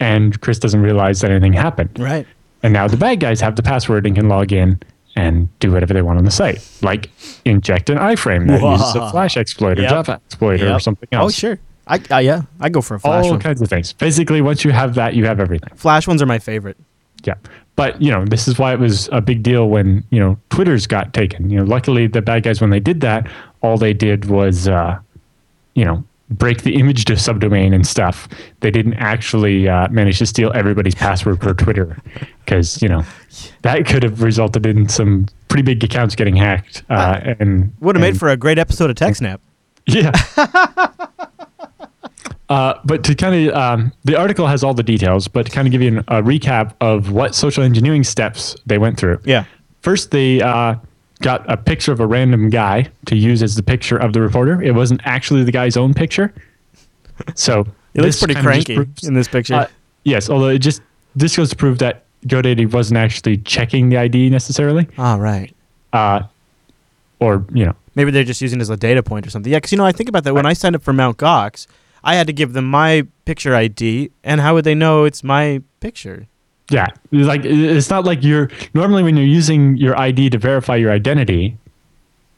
And Chris doesn't realize that anything happened. Right. And now the bad guys have the password and can log in and do whatever they want on the site, like inject an iframe that Whoa. uses a Flash exploit or yep. Java exploit yep. or something else. Oh, sure. I, uh, yeah, I go for a Flash All one. kinds of things. Basically, once you have that, you have everything. Flash ones are my favorite. Yeah. But, you know, this is why it was a big deal when, you know, Twitter's got taken. You know, luckily the bad guys, when they did that, all they did was, uh, you know, break the image to subdomain and stuff. They didn't actually uh, manage to steal everybody's password for Twitter because you know that could have resulted in some pretty big accounts getting hacked. Uh, and Would have made for a great episode of TechSnap. yeah. (laughs) Uh, but to kind of, um, the article has all the details, but to kind of give you an, a recap of what social engineering steps they went through. Yeah. First, they uh, got a picture of a random guy to use as the picture of the reporter. It wasn't actually the guy's own picture. So (laughs) It looks pretty cranky proves- in this picture. uh, yes, although it just this goes to prove that GoDaddy wasn't actually checking the ID necessarily, All right. uh, or you know, Maybe they're just using it as a data point or something. Yeah, because you know, I think about that. When I signed up for Mount Gox, I had to give them my picture ID, and how would they know it's my picture? Yeah, it's like it's not like you're normally when you're using your ID to verify your identity,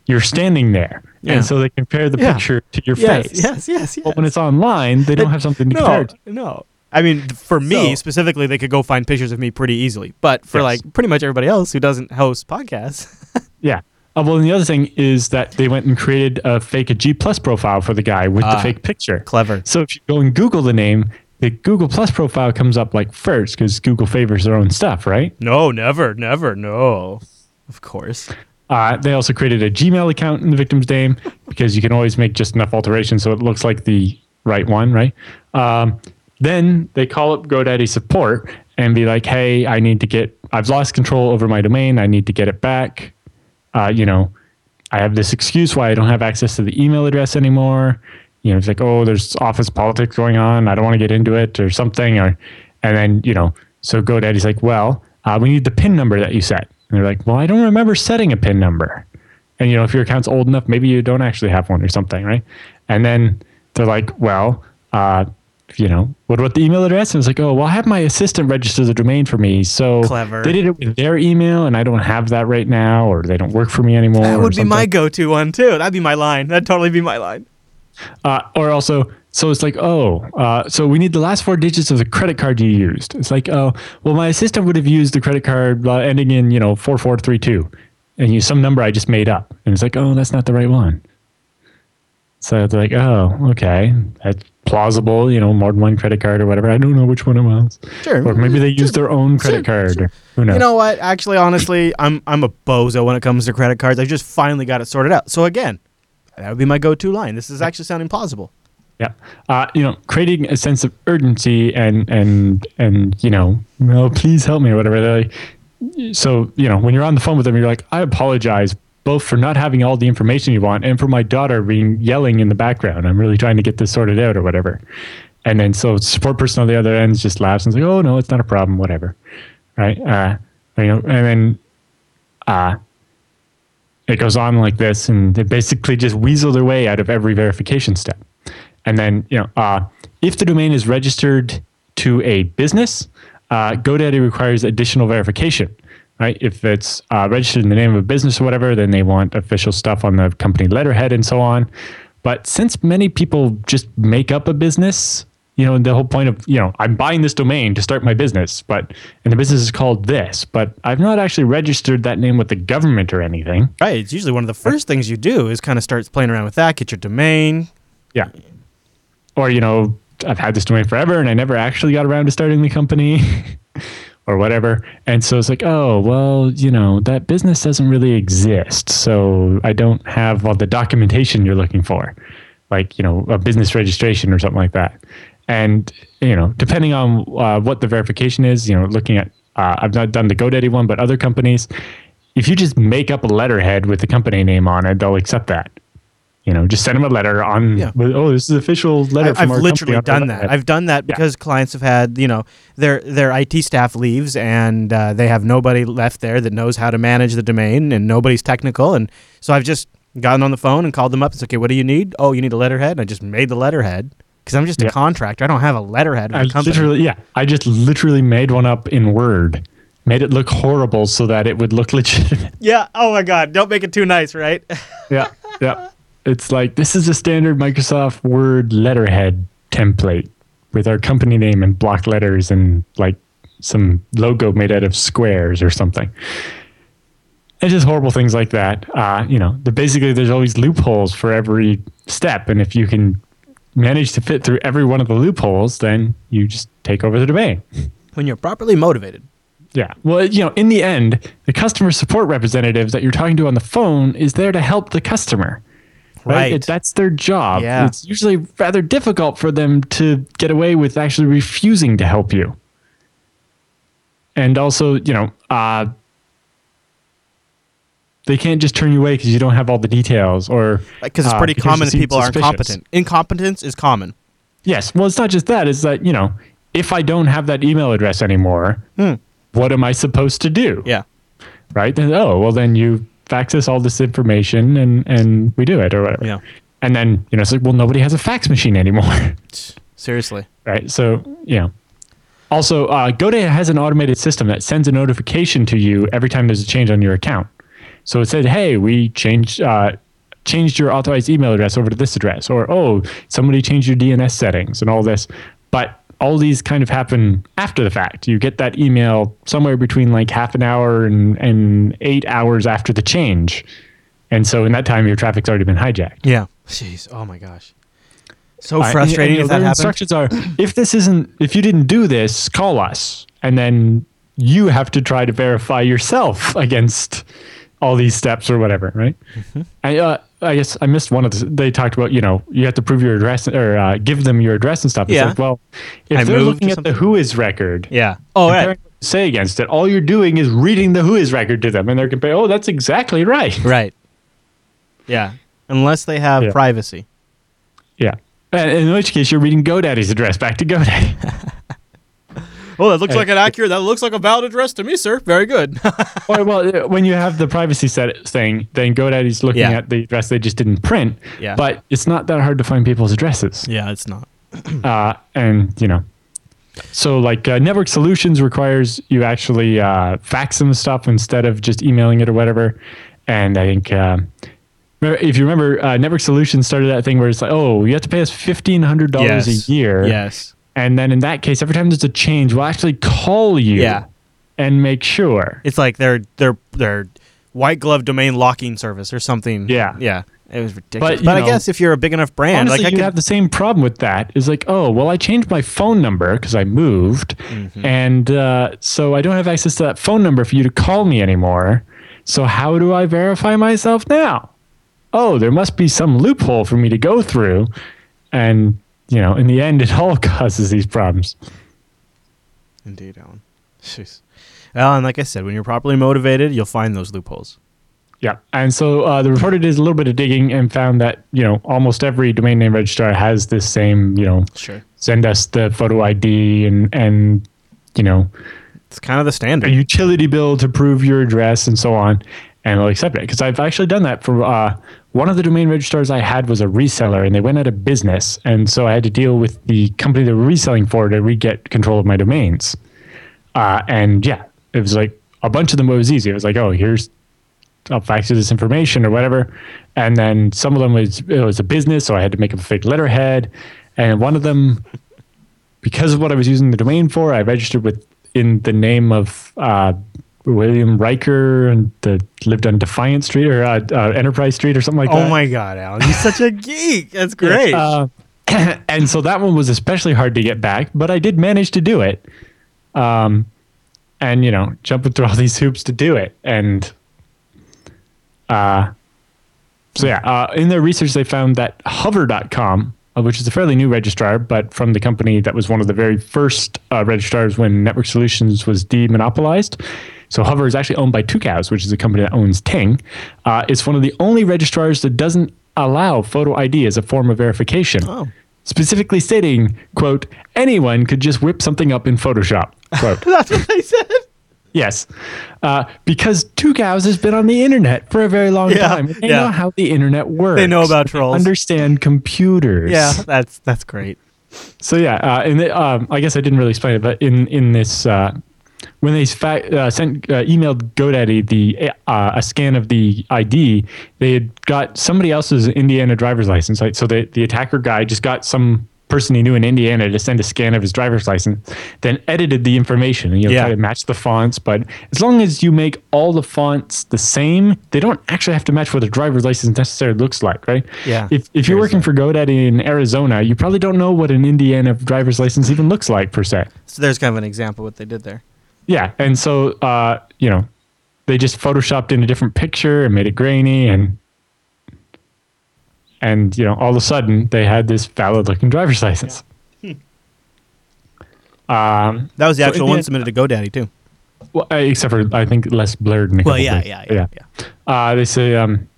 you're standing there, Yeah. and so they compare the Yeah. picture to your Yes, face. yes, yes, yes. But when it's online, they don't have something to compare. no, it to. no. I mean, for me So- specifically, they could go find pictures of me pretty easily. But for Yes. like pretty much everybody else who doesn't host podcasts, (laughs) Yeah. Uh, well, and the other thing is that they went and created a fake a G plus profile for the guy with Ah. the fake picture. clever. So if you go and Google the name, the Google Plus profile comes up like first because Google favors their own stuff, right? No, never, never, no. Of course. Uh, they also created a Gmail account in the victim's name because you can always make just enough alterations so it looks like the right one, right? Um, then they call up GoDaddy support and be like, "Hey, I need to get. I've lost control over my domain. I need to get it back. Uh, you know, I have this excuse why I don't have access to the email address anymore. You know, it's like, oh, there's office politics going on. I don't want to get into it or something. Or, and then you know, so GoDaddy's like, well, uh, we need the PIN number that you set. And they're like, well, I don't remember setting a PIN number. And you know, if your account's old enough, maybe you don't actually have one or something, right? And then they're like, well, uh, you know, what about the email address? And it's like, oh, well, I have my assistant register the domain for me. So Clever. they did it with their email, and I don't have that right now, or they don't work for me anymore. That would be my go-to one too. That'd be my line. That'd totally be my line. Uh, or also, so it's like, oh, uh, so we need the last four digits of the credit card you used. It's like, oh, well, my assistant would have used the credit card uh, ending in, you know, 4432 and use some number I just made up. And it's like, oh, that's not the right one. So they're like, oh, okay, that's plausible, you know, more than one credit card or whatever. I don't know which one it was. Sure. Or maybe they used their own credit card. or Who knows? You know what? Actually, honestly, I'm I'm a bozo when it comes to credit cards. I just finally got it sorted out. So again, that would be my go-to line. This is actually sounding plausible. Yeah, uh, you know, creating a sense of urgency and and and you know, well, please help me or whatever. Like, so you know, when you're on the phone with them, you're like, I apologize both for not having all the information you want and for my daughter being yelling in the background. I'm really trying to get this sorted out or whatever. And then so support person on the other end just laughs and says, "Oh no, it's not a problem, whatever." Right? Uh, you know, and then uh, it goes on like this, and they basically just weasel their way out of every verification step. And then, you know, uh, if the domain is registered to a business, uh, GoDaddy requires additional verification, right? If it's uh, registered in the name of a business or whatever, then they want official stuff on the company letterhead and so on. But since many people just make up a business, you know, the whole point of, you know, I'm buying this domain to start my business, but, and the business is called this, but I've not actually registered that name with the government or anything. Right. It's usually one of the first things you do is kind of start playing around with that, get your domain. Yeah. Or, you know, I've had this domain forever and I never actually got around to starting the company (laughs) or whatever. And so it's like, oh, well, you know, that business doesn't really exist. So I don't have all the documentation you're looking for, like, you know, a business registration or something like that. And, you know, depending on uh, what the verification is, you know, looking at, uh, I've not done the GoDaddy one, but other companies, if you just make up a letterhead with the company name on it, they'll accept that. You know, just send them a letter on. Yeah. oh, this is official letter. I, our literally done that. I've done that Yeah. because clients have had, you know, their their IT staff leaves and uh, they have nobody left there that knows how to manage the domain and nobody's technical. And so I've just gotten on the phone and called them up. It's okay. What do you need? Oh, you need a letterhead. And I just made the letterhead because I'm just a Yeah. contractor. I don't have a letterhead. I company. literally, yeah, I just literally made one up in Word, made it look horrible so that it would look (laughs) legitimate. Yeah. Oh my God. Don't make it too nice, right? (laughs) yeah, yeah. It's like this is a standard Microsoft Word letterhead template with our company name in block letters and like some logo made out of squares or something. It's just horrible things like that. Uh, you know, the, basically there's always loopholes for every step, and if you can manage to fit through every one of the loopholes, then you just take over the domain. When you're properly motivated. Yeah. Well, you know, in the end, the customer support representative that you're talking to on the phone is there to help the customer. Right. It- that's their job. Yeah. It's usually rather difficult for them to get away with actually refusing to help you. And also, you know, uh, they can't just turn you away because you don't have all the details or Because it's uh, pretty because common people are incompetent. Incompetence is common. Yes. Well, it's not just that. It's that, you know, if I don't have that email address anymore, what am I supposed to do? Yeah. Right? Then, oh, well, then you fax us all this information and, and we do it or whatever. Yeah. And then, you know, it's like, well, nobody has a fax machine anymore. (laughs) Seriously. right? So, yeah. Also, uh, GoDaddy has an automated system that sends a notification to you every time there's a change on your account. So it said, "Hey, we changed uh, changed your authorized email address over to this address," or "Oh, somebody changed your DNS settings and all this." But all these kind of happen after the fact. You get that email somewhere between like half an hour and, and eight hours after the change, and so in that time, your traffic's already been hijacked. Yeah. Jeez. Oh my gosh. So Uh, and- frustrating and, if that happens. instructions are if this isn't if you didn't do this call us and then you have to try to verify yourself (laughs) against all these steps or whatever right Mm-hmm. I, uh, I guess i missed one of the they talked about you know you have to prove your address or uh, give them your address and stuff it's Yeah. like well if I they're looking at the WHOIS record Yeah. Oh, right. say against it all you're doing is reading the WHOIS record to them and they're comparing oh that's exactly right Right. Yeah. Unless they have Yeah. privacy. yeah and in which case you're reading godaddy's address back to godaddy (laughs) Oh, that looks like an accurate. That looks like a valid address to me, sir. Very good. Or, (laughs) well, uh, when you have the privacy set thing, then GoDaddy's looking Yeah. at the address they just didn't print. Yeah. But it's not that hard to find people's addresses. yeah, it's not. (clears throat) Uh, and, you know, so like uh, Network Solutions requires you actually uh, fax them stuff instead of just emailing it or whatever. And I think, um, if you remember, uh, Network Solutions started that thing where it's like, oh, you have to pay us $1,500 Yes. a year. Yes. And then in that case, every time there's a change, we'll actually call you Yeah. and make sure. It's like their their their white glove domain locking service or something. Yeah. Yeah. It was ridiculous. But, But, you I know, guess if you're a big enough brand, Honestly, like I you could, have the same problem with that. Is like, oh, well, I changed my phone number because I moved, Mm-hmm. and uh, so I don't have access to that phone number for you to call me anymore. So how do I verify myself now? Oh, there must be some loophole for me to go through, and you know, in the end, it all (laughs) causes these problems. Indeed, Allan. (laughs) Jeez. Well, and like I said, when you're properly motivated, you'll find those loopholes. Yeah, and so uh, the reporter did a little bit of digging and found that you know almost every domain name registrar has this same you know Sure. send us the photo ID and and you know It's kind of the standard a standard. utility bill to prove your address and so on, and they'll accept it. Because I've actually done that for uh, one of the domain registrars I had was a reseller, and they went out of business, and so I had to deal with the company they were reselling for to re get control of my domains. Uh, and yeah, it was like a bunch of them. It was easy. It was like, oh, here's I'll fax you this information or whatever. And then some of them was it was a business, so I had to make up a fake letterhead. And one of them, because of what I was using the domain for, I registered with in the name of uh, William Riker and the lived on Defiant Street or uh, uh, Enterprise Street or something like that. oh my God, Allan! you're such a geek. That's (laughs) great. Uh, (clears throat) and so that one was especially hard to get back, but I did manage to do it. Um, and you know, jumping through all (laughs) these hoops to do it, and uh, so yeah, uh, in their research they found that Hover.com, uh, which is a fairly new registrar, but from the company that was one of the very first uh, registrars when Network Solutions was demonopolized. So Hover is actually owned by Tucows, which is a company that owns Ting. Uh, it's one of the only registrars that doesn't allow photo ID as a form of verification. Oh. Specifically stating, quote, anyone could just whip something up in Photoshop. Quote. (laughs) That's what they said. Yes, uh, because Tucows has been on the internet for a very long Yeah, time. They yeah. know how the internet works. They know about trolls. Understand computers. Yeah, that's that's great. So yeah, uh, and the, um, I guess I didn't really explain it, but in in this, uh, when they uh, sent uh, emailed GoDaddy the uh, a scan of the ID, they had got somebody else's Indiana driver's license. Right? So the the attacker guy just got some person he knew in Indiana to send a scan of his driver's license, then edited the information and you know, Yeah. try to match the fonts. But as long as you make all the fonts the same, they don't actually have to match what a driver's license necessarily looks like, right? Yeah. If, if you're working for GoDaddy in Arizona, you probably don't know what an Indiana driver's license even looks like per se. So there's kind of an example of what they did there. Yeah, and so uh, you know, they just photoshopped in a different picture and made it grainy, and and you know, all of a sudden they had this valid-looking driver's license. Um, That was the So actual in one the- submitted to GoDaddy too. well, uh, except for I think less blurred. In a Well, couple yeah, yeah, yeah, yeah. Uh, they say um,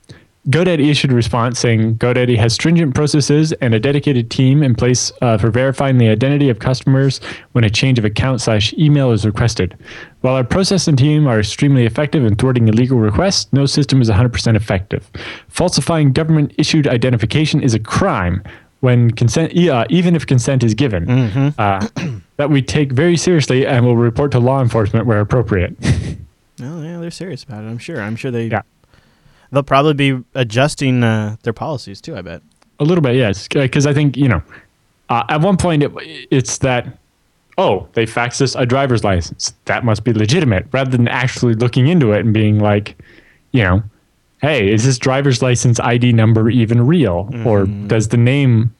GoDaddy issued a response saying GoDaddy has stringent processes and a dedicated team in place uh, for verifying the identity of customers when a change of account slash email is requested. While our process and team are extremely effective in thwarting illegal requests, no system is 100% effective. Falsifying government issued identification is a crime when consent, uh, even if consent is given. Uh, (clears throat) that we take very seriously and will report to law enforcement where appropriate. (laughs) Oh yeah, they're serious about it. I'm sure. I'm sure they. Yeah. They'll probably be adjusting uh, their policies too. I bet. A little bit, yes, because I think you know, uh, at one point it, it's that oh they faxed us a driver's license that must be legitimate, rather than actually looking into it and being like, you know, hey, is this driver's license ID number even real, or does the name?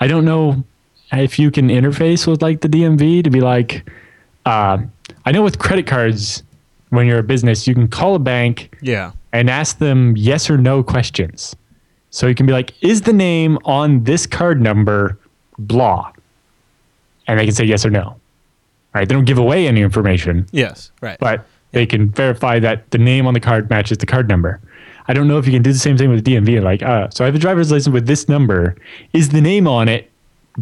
I don't know if you can interface with like the DMV to be like, uh, I know with credit cards, when you're a business, you can call a bank Yeah. and ask them yes or no questions. So you can be like, is the name on this card number blah? And they can say yes or no. Right? They don't give away any information, Yes. Right. but they can verify that the name on the card matches the card number. I don't know if you can do the same thing with DMV. Like, uh, so I have a driver's license with this number. Is the name on it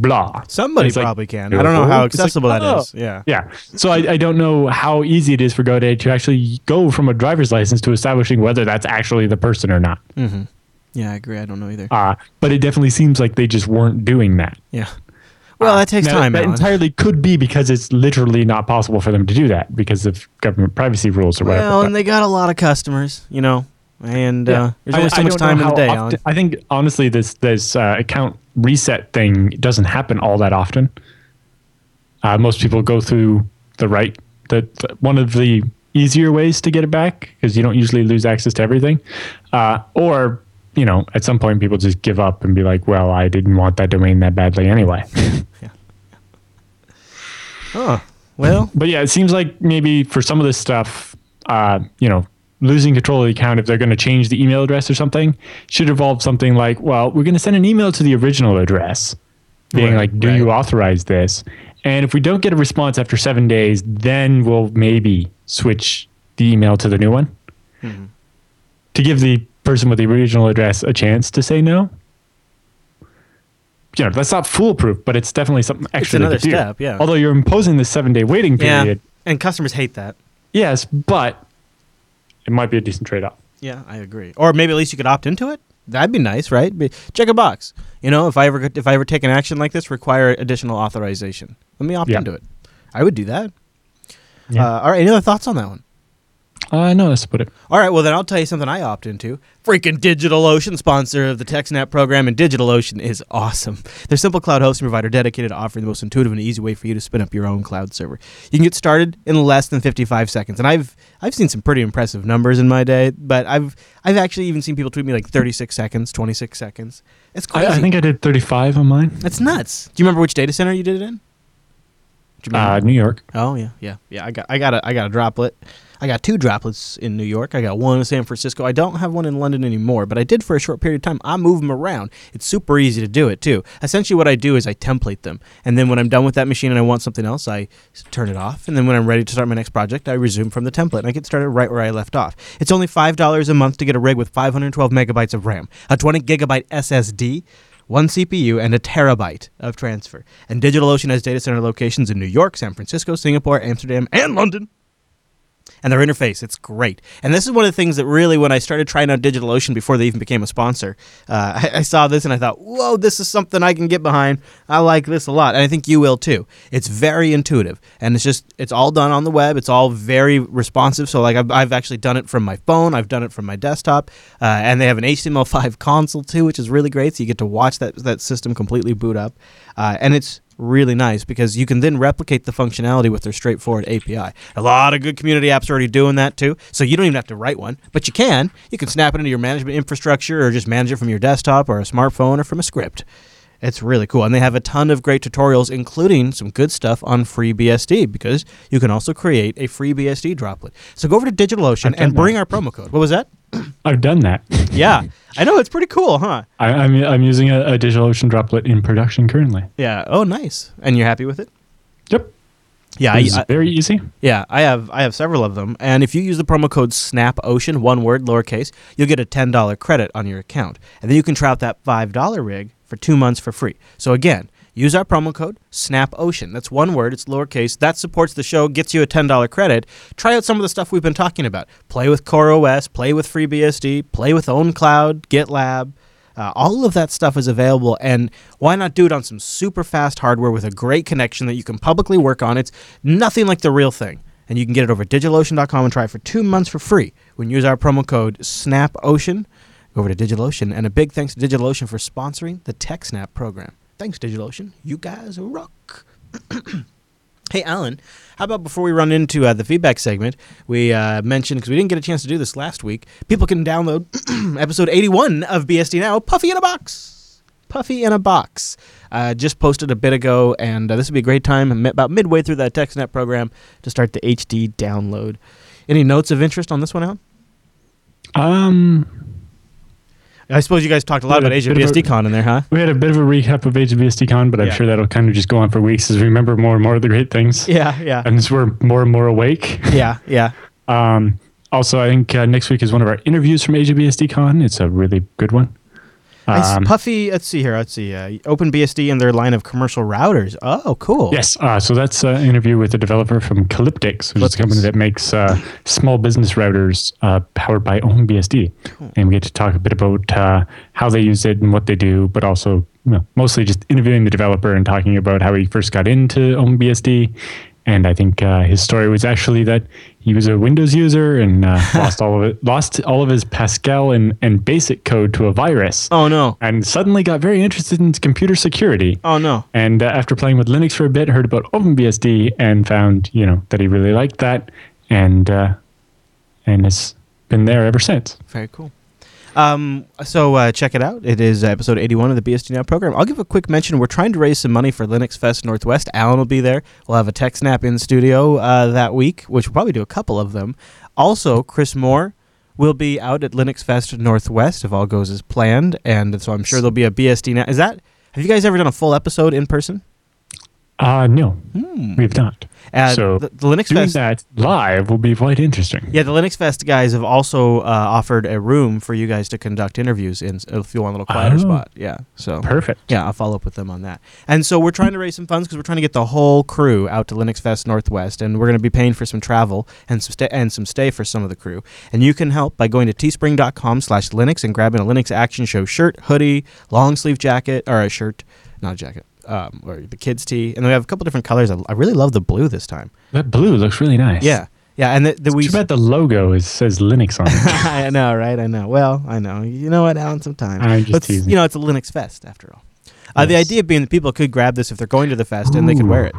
blah? Somebody like, probably can. I don't know how it's like, accessible that oh. is. Yeah. Yeah. So I, I don't know how easy it is for GoDaddy to actually go from a driver's license to establishing whether that's actually the person or not. Yeah, I agree. I don't know either. Uh, but it definitely seems like they just weren't doing that. yeah. Well, that takes Now, time. That entirely could be because it's literally not possible for them to do that because of government privacy rules or whatever. well, and they got a lot of customers, you know, and Yeah. uh, there's I- only so I much time in the day. often-. I think honestly, this this uh, account reset thing doesn't happen all that often. Uh, most people go through the right the, the one of the easier ways to get it back because you don't usually lose access to everything, uh, or you know at some point people just give up and be like, well, I didn't want that domain that badly anyway. (laughs) yeah. Oh, well, but yeah, it seems like maybe for some of this stuff, uh, you know, losing control of the account if they're going to change the email address or something should involve something like, well, we're going to send an email to the original address, being Right, like, do you authorize this? And if we don't get a response after seven days, then we'll maybe switch the email to the new one Mm-hmm. to give the person with the original address a chance to say no. You know, that's not foolproof, but it's definitely something extra. they another could do. step, yeah. Although you're imposing this seven day waiting period. yeah, period, and customers hate that. Yes, but it might be a decent trade off. Yeah, I agree. Or maybe at least you could opt into it. That'd be nice, right? Be, check a box. You know, if I ever if I ever take an action like this, require additional authorization. Let me opt Yeah. into it. I would do that. Yeah. Uh, all right. Any other thoughts on that one? Uh, no, that's about it. All right, well then I'll tell you something I opt into. Freaking DigitalOcean, sponsor of the TechSnap program, and DigitalOcean is awesome. They're simple cloud hosting provider dedicated to offering the most intuitive and easy way for you to spin up your own cloud server. You can get started in less than 55 seconds, and I've I've seen some pretty impressive numbers in my day, but I've I've actually even seen people tweet me like 36 seconds, 26 seconds. It's crazy. I think I did 35 on mine. that's nuts. Do you remember which data center you did it in? Uh, New York. Oh yeah, yeah, yeah. I got, I got a, I got a droplet. I got two droplets in New York. I got one in San Francisco. I don't have one in London anymore, but I did for a short period of time. I move them around. It's super easy to do it too. Essentially, what I do is I template them, and then when I'm done with that machine and I want something else, I turn it off. And then when I'm ready to start my next project, I resume from the template, and I get started right where I left off. It's only five dollars a month to get a rig with 512 megabytes of RAM, a 20 gigabyte SSD one CPU, and a terabyte of transfer. And DigitalOcean has data center locations in New York, San Francisco, Singapore, Amsterdam, and London. And their interface. It's great. And this is one of the things that really, when I started trying out DigitalOcean before they even became a sponsor, uh, (laughs) I, I, saw this and I thought, whoa, this is something I can get behind. I like this a lot. And I think you will too. It's very intuitive and it's just, it's all done on the web. It's all very responsive. So, like, I've, I've actually done it from my phone, I've done it from my desktop. Uh, and they have an HTML5 (laughs) console too, which is really great. So you get to watch that, that system completely boot up. Uh, and it's really nice because you can then replicate the functionality with their straightforward API. A lot of good community apps are already doing that too, so you don't even have to write one, but you can. You can snap it into your management infrastructure or just manage it from your desktop or a smartphone or from a script. It's really cool. And they have a ton of great tutorials, including some good stuff on FreeBSD, because you can also create a FreeBSD droplet. So go over to DigitalOcean and bring that. our promo code. What was that? (clears throat) I've done that. (laughs) yeah. I know. It's pretty cool, huh? I, am I'm, I'm using a, a DigitalOcean droplet in production currently. Yeah. Oh, nice. And you're happy with it? Yep. Yeah, it's very easy. Yeah, I have I have several of them, and if you use the promo code SNAPOcean, one word, lowercase, you'll get a ten dollar credit on your account, and then you can try out that five dollar rig for two months for free. So again, use our promo code SNAPOcean. That's one word, it's lowercase. That supports the show, gets you a $10 credit. Try out some of the stuff we've been talking about. Play with CoreOS, play with FreeBSD, play with OwnCloud, GitLab. Uh, all of that stuff is available, and why not do it on some super fast hardware with a great connection that you can publicly work on? It's nothing like the real thing. And you can get it over DigitalOcean.com and try it for two months for free when you use our promo code SNAPOcean over to DigitalOcean. And a big thanks to DigitalOcean for sponsoring the TechSnap program. Thanks, DigitalOcean. You guys rock. (clears throat) hey, Allan, how about before we run into uh, the feedback segment, we uh, mentioned, because we didn't get a chance to do this last week, people can download (clears throat) episode 81 of BSD Now, Puffy in a Box. Puffy in a Box. Uh, just posted a bit ago, and uh, this would be a great time, about midway through that TechSnap program, to start the HD download. Any notes of interest on this one, Allan? Um, I suppose you guys talked a lot about Asia BSDCon in there, huh? We had a bit of a recap of Asia BSDCon, but I'm yeah. sure that'll kind of just go on for weeks as we remember more and more of the great things. Yeah, yeah. And as we're more and more awake. Yeah, yeah. (laughs) um, also, I think uh, next week is one of our interviews from Asia BSDCon. It's a really good one. Um, Puffy, let's see here. Let's see. Uh, OpenBSD and their line of commercial routers. Oh, cool. Yes. Uh, so that's an interview with a developer from Calyptix, which is a company that makes uh, small business routers uh, powered by OpenBSD. Cool. And we get to talk a bit about uh, how they use it and what they do, but also you know, mostly just interviewing the developer and talking about how he first got into OpenBSD and I think uh, his story was actually that he was a Windows user and uh, (laughs) lost all of it, lost all of his Pascal and, and BASIC code to a virus. Oh no! And suddenly got very interested in computer security. Oh no! And uh, after playing with Linux for a bit, heard about OpenBSD and found you know that he really liked that, and uh, and has been there ever since. Very cool. Um, so uh, check it out. It is episode 81 of the BSD Now program. I'll give a quick mention. We're trying to raise some money for Linux Fest Northwest. Allan will be there. We'll have a TechSnap in studio uh, that week, which we'll probably do a couple of them. Also, Kris Moore will be out at Linux Fest Northwest if all goes as planned, and so I'm sure there'll be a BSD Now. Is that? Have you guys ever done a full episode in person? Uh, no, hmm. we've not. Uh, so the, the Linux doing Fest, that live will be quite interesting. Yeah, the Linux Fest guys have also uh, offered a room for you guys to conduct interviews in if you want a little quieter oh, spot. Yeah, so perfect. Yeah, I'll follow up with them on that. And so we're trying to raise some funds because we're trying to get the whole crew out to Linux Fest Northwest, and we're going to be paying for some travel and some stay and some stay for some of the crew. And you can help by going to teespring.com/linux and grabbing a Linux Action Show shirt, hoodie, long sleeve jacket, or a shirt, not a jacket um, or the kids tee, and we have a couple different colors. I, I, really love the blue this time. That blue looks really nice. Yeah, yeah, and the, the we. Too bad the logo is says Linux on it. (laughs) I know, right? I know. Well, I know. You know what, Allan? Sometimes I'm just teasing. You know, it's a Linux fest after all. Uh, yes. The idea being that people could grab this if they're going to the fest Ooh, and they could wear it.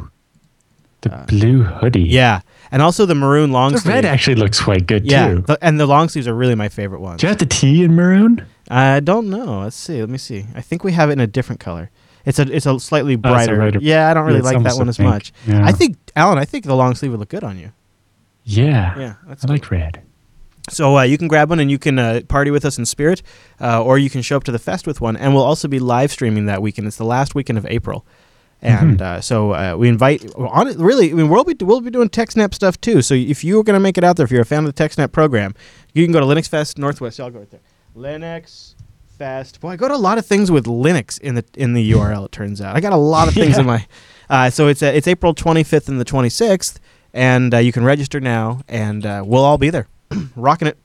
The uh, blue hoodie. Yeah, and also the maroon long the sleeve. red actually looks quite good yeah, too. The, and the long sleeves are really my favorite ones. Do you have the T in maroon? I don't know. Let's see. Let me see. I think we have it in a different color. It's a it's a slightly brighter. Oh, yeah, I don't really like that one as pink. much. Yeah. I think Allan, I think the long sleeve would look good on you. Yeah, yeah, that's I cool. like red. So uh, you can grab one and you can uh, party with us in spirit, uh, or you can show up to the fest with one. And we'll also be live streaming that weekend. It's the last weekend of April, and mm-hmm. Uh, so uh, we invite. On it, really, I mean, we'll be we'll be doing TechSnap stuff too. So if you're going to make it out there, if you're a fan of the TechSnap program, you can go to Linux Fest Northwest. I'll go right there. Linux Fest. Boy, I go to a lot of things with Linux in the in the URL. It turns out I got a lot of things yeah. in my. Uh, so it's uh, it's April 25th and the 26th, and uh, you can register now, and uh, we'll all be there, (clears throat) rocking it.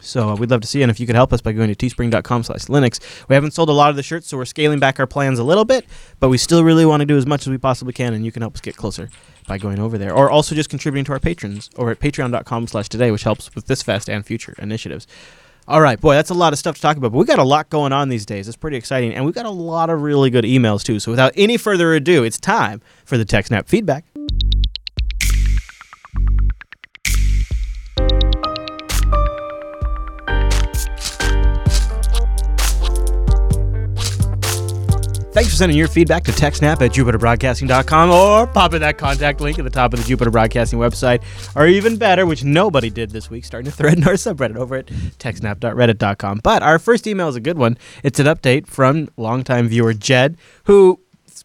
So uh, we'd love to see you, and if you could help us by going to teespring.com slash Linux. We haven't sold a lot of the shirts, so we're scaling back our plans a little bit, but we still really want to do as much as we possibly can, and you can help us get closer by going over there. Or also just contributing to our patrons over at patreon.com slash today, which helps with this fest and future initiatives. All right, boy, that's a lot of stuff to talk about, but we got a lot going on these days. It's pretty exciting, and we've got a lot of really good emails, too. So without any further ado, it's time for the TechSnap feedback. Thanks for sending your feedback to TechSnap at JupiterBroadcasting.com or pop in that contact link at the top of the Jupiter Broadcasting website. Or even better, which nobody did this week, starting a thread in our (laughs) subreddit over at TechSnap.reddit.com. But our first email is a good one. It's an update from longtime viewer Jed, who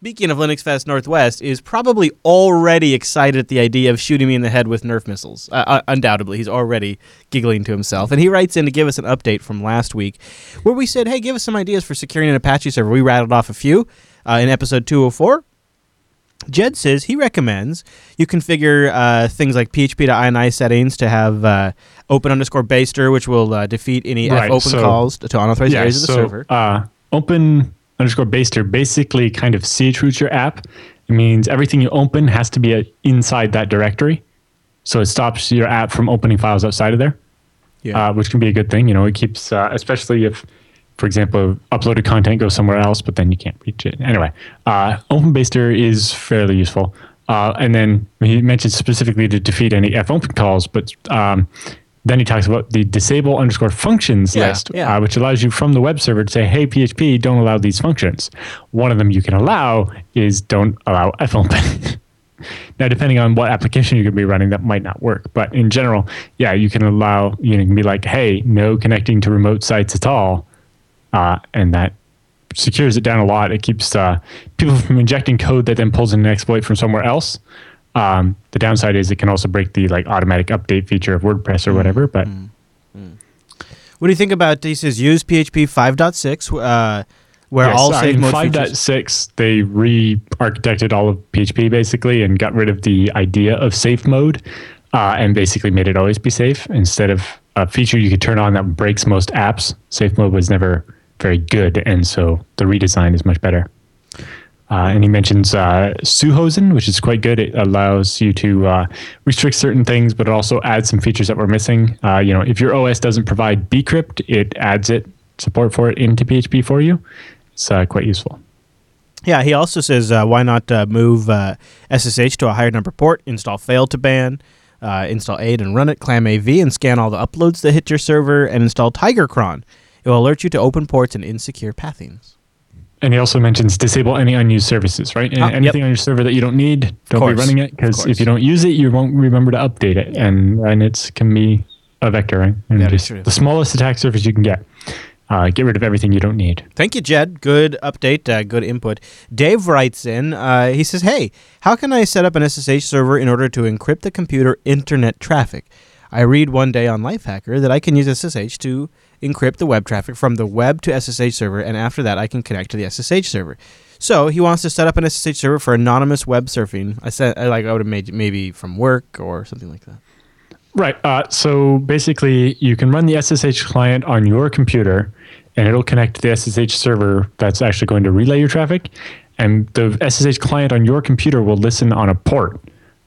speaking of Linux Fest Northwest, is probably already excited at the idea of shooting me in the head with Nerf missiles. Uh, uh, undoubtedly, he's already giggling to himself. And he writes in to give us an update from last week where we said, hey, give us some ideas for securing an Apache server. We rattled off a few uh, in episode 204. Jed says he recommends you configure uh, things like PHP to INI settings to have uh, open underscore basedir, which will uh, defeat any Right, fopen so- calls to unauthorized Yeah, areas of the so, server. Uh, open underscore basedir basically kind of chroots your app. It means everything you open has to be uh, inside that directory. So it stops your app from opening files outside of there, Yeah. uh, which can be a good thing. You know, it keeps, uh, especially if, for example, uploaded content goes somewhere else, but then you can't reach it. Anyway, uh, open basedir is fairly useful. Uh, and then he mentioned specifically to defeat any fopen calls, but um, then he talks about the disable underscore functions Yeah, list, yeah. Uh, which allows you from the web server to say, hey, PHP, don't allow these functions. One of them you can allow is don't allow fopen. (laughs) now, depending on what application you're going to be running, that might not work. But in general, yeah, you can allow, you can be like, hey, no connecting to remote sites at all. Uh, and that secures it down a lot. It keeps uh, people from injecting code that then pulls in an exploit from somewhere else. Um, the downside is it can also break the like automatic update feature of WordPress or whatever. But What do you think about he says use PHP 5.6 uh, where Yes, all I save mean, mode 5.6, they re-architected all of PHP basically and got rid of the idea of safe mode uh, and basically made it always be safe instead of a feature you could turn on that breaks most apps. Safe mode was never very good, and so the redesign is much better. Uh, and he mentions uh, Suhosin, which is quite good. It allows you to uh, restrict certain things, but it also adds some features that we're missing. Uh, you know, if your OS doesn't provide bcrypt, it adds it support for it into PHP for you. It's uh, quite useful. Yeah, he also says uh, why not uh, move SSH to a higher number port, install fail2ban, install AIDE and run it, clam AV, and scan all the uploads that hit your server, and install TigerCron. It will alert you to open ports and insecure pathings. And he also mentions disable any unused services, right? And Ah, yep. anything on your server that you don't need, don't course, be running it because if you don't use it, you won't remember to update it, and and it can be a vector, right? And That just the smallest attack surface you can get. Uh, get rid of everything you don't need. Thank you, Jed. Good update, uh, good input. Dave writes in. Uh, he says, "Hey, how can I set up an SSH server in order to encrypt the computer internet traffic? I read one day on Lifehacker that I can use SSH to encrypt the web traffic from the web to SSH server, and after that, I can connect to the SSH server. So he wants to set up an SSH server for anonymous web surfing. I said, like, I would have made maybe from work or something like that. Right. Uh, so basically, you can run the SSH client on your computer, and it'll connect to the SSH server that's actually going to relay your traffic. And the SSH client on your computer will listen on a port.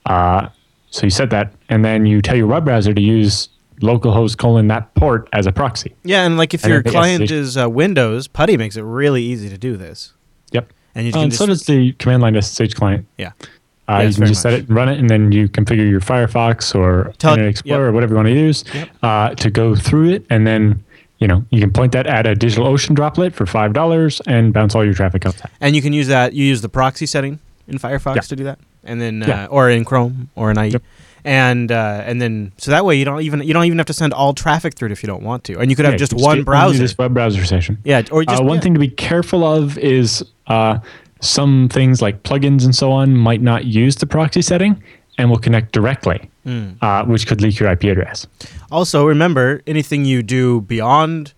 Uh, so you set that, and then you tell your web browser to use localhost colon that port as a proxy. Yeah, and like if And your client is uh, Windows, Putty makes it really easy to do this. Yep. And you Uh, can just so does the command line SSH client. yeah. Uh, Yeah, you can just set it and run it, and then you configure your Firefox or Internet Explorer yep. or whatever you want to use Yep. uh, to go through it, and then you know you can point that at a DigitalOcean droplet for five dollars and bounce all your traffic that. And you can use that. You use the proxy setting in Firefox Yeah. to do that, and then uh, Yeah. or in Chrome or in IE, Yep. And uh, and then so that way you don't even you don't even have to send all traffic through it if you don't want to, and you could have Yeah, just you one browser. This web browser session. yeah, or just uh, one yeah. thing to be careful of is uh, some things like plugins and so on might not use the proxy setting and will connect directly, uh, which could leak your IP address. Also, remember anything you do beyond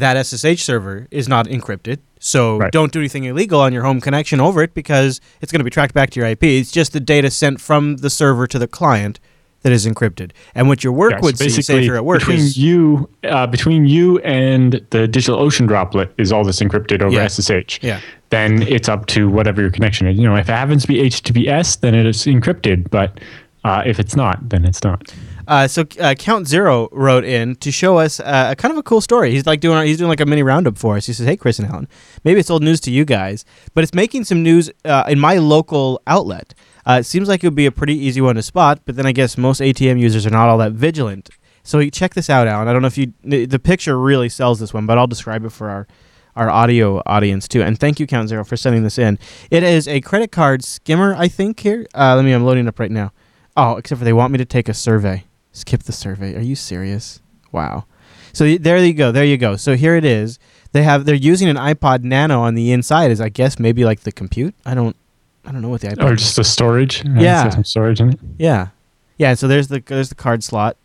that SSH server is not encrypted. So Right. don't do anything illegal on your home connection over it because it's going to be tracked back to your IP. It's just the data sent from the server to the client that is encrypted. And what your work Yeah, so would see, say if you're at work, between is you uh, between you and the digital ocean droplet is all this encrypted over Yeah. SSH. Yeah. Then it's up to whatever your connection is. You know, if it happens to be HTTPS, then it is encrypted. But uh, if it's not, then it's not. Uh, so uh, Count Zero wrote in to show us uh, a kind of a cool story. He's like doing he's doing like a mini roundup for us. He says, "Hey, Chris and Allan, maybe it's old news to you guys, but it's making some news uh, in my local outlet. Uh, it seems like it would be a pretty easy one to spot, but then I guess most ATM users are not all that vigilant. So check this out, Allan. I don't know if you the picture really sells this one, but I'll describe it for our." Our audio audience too, and thank you, Count Zero, for sending this in. It is a credit card skimmer, I think. Here, uh, let me. I'm loading up right now. Oh, except for they want me to take a survey. Skip the survey. Are you serious? Wow. So there you go. There you go. So here it is. They have they're using an iPod Nano on the inside as I guess maybe like the compute. I don't I don't know what the iPod. Or just the storage. Uh, Yeah. some storage in it. yeah. Yeah, so there's the there's the card slot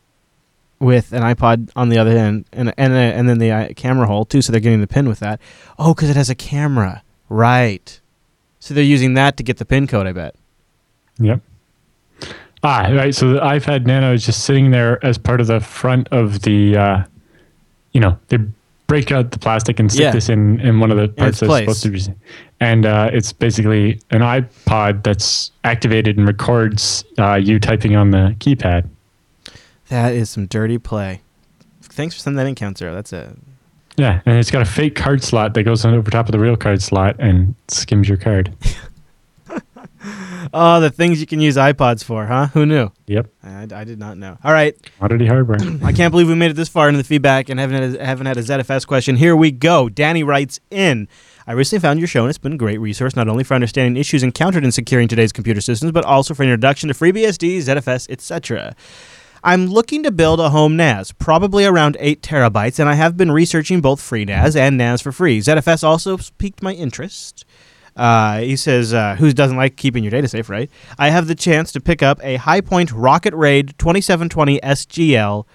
with an iPod on the other end and and and then the uh, camera hole too so they're getting the pin with that. Oh, cuz it has a camera. Right. So they're using that to get the pin code, I bet. Yep. Ah, right. So the iPod Nano is just sitting there as part of the front of the, uh, you know, they break out the plastic and stick Yeah. this in in one of the parts that's place. supposed to be, and uh, it's basically an iPod that's activated and records uh, you typing on the keypad. That is some dirty play. Thanks for sending that in, Count Zero. That's a Yeah, and it's got a fake card slot that goes on over top of the real card slot and skims your card. (laughs) (laughs) Oh, the things you can use iPods for, huh? Who knew? Yep, I, I did not know. All right. commodity hardware. (clears throat) I can't believe we made it this far into the feedback and haven't had a, haven't had a ZFS question. Here we go. Danny writes in. I recently found your show and it's been a great resource not only for understanding issues encountered in securing today's computer systems, but also for an introduction to FreeBSD, ZFS, etc. I'm looking to build a home NAS, probably around 8 terabytes, and I have been researching both FreeNAS and NAS4Free. ZFS also piqued my interest. Uh, he says, uh, who doesn't like keeping your data safe, right? I have the chance to pick up a HighPoint RocketRAID 2720 SGL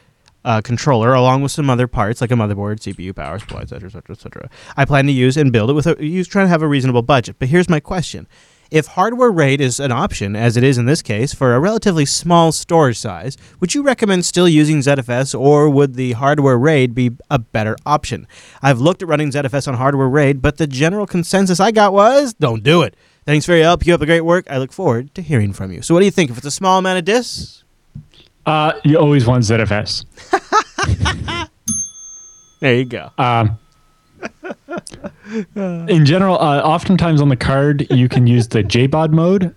uh, controller along with some other parts like a motherboard, CPU, power supply, etc., etc., etc. I plan to use and build it with a use trying to have a reasonable budget. But here's my question: If hardware RAID is an option, as it is in this case, for a relatively small storage size, would you recommend still using ZFS, or would the hardware RAID be a better option? I've looked at running ZFS on hardware RAID, but the general consensus I got was don't do it. Thanks for your help. Keep up the great work. I look forward to hearing from you. So, what do you think? If it's a small amount of disks, Uh, you always want ZFS. (laughs) there you go. Um, in general, uh, oftentimes on the card, you can use the JBOD mode.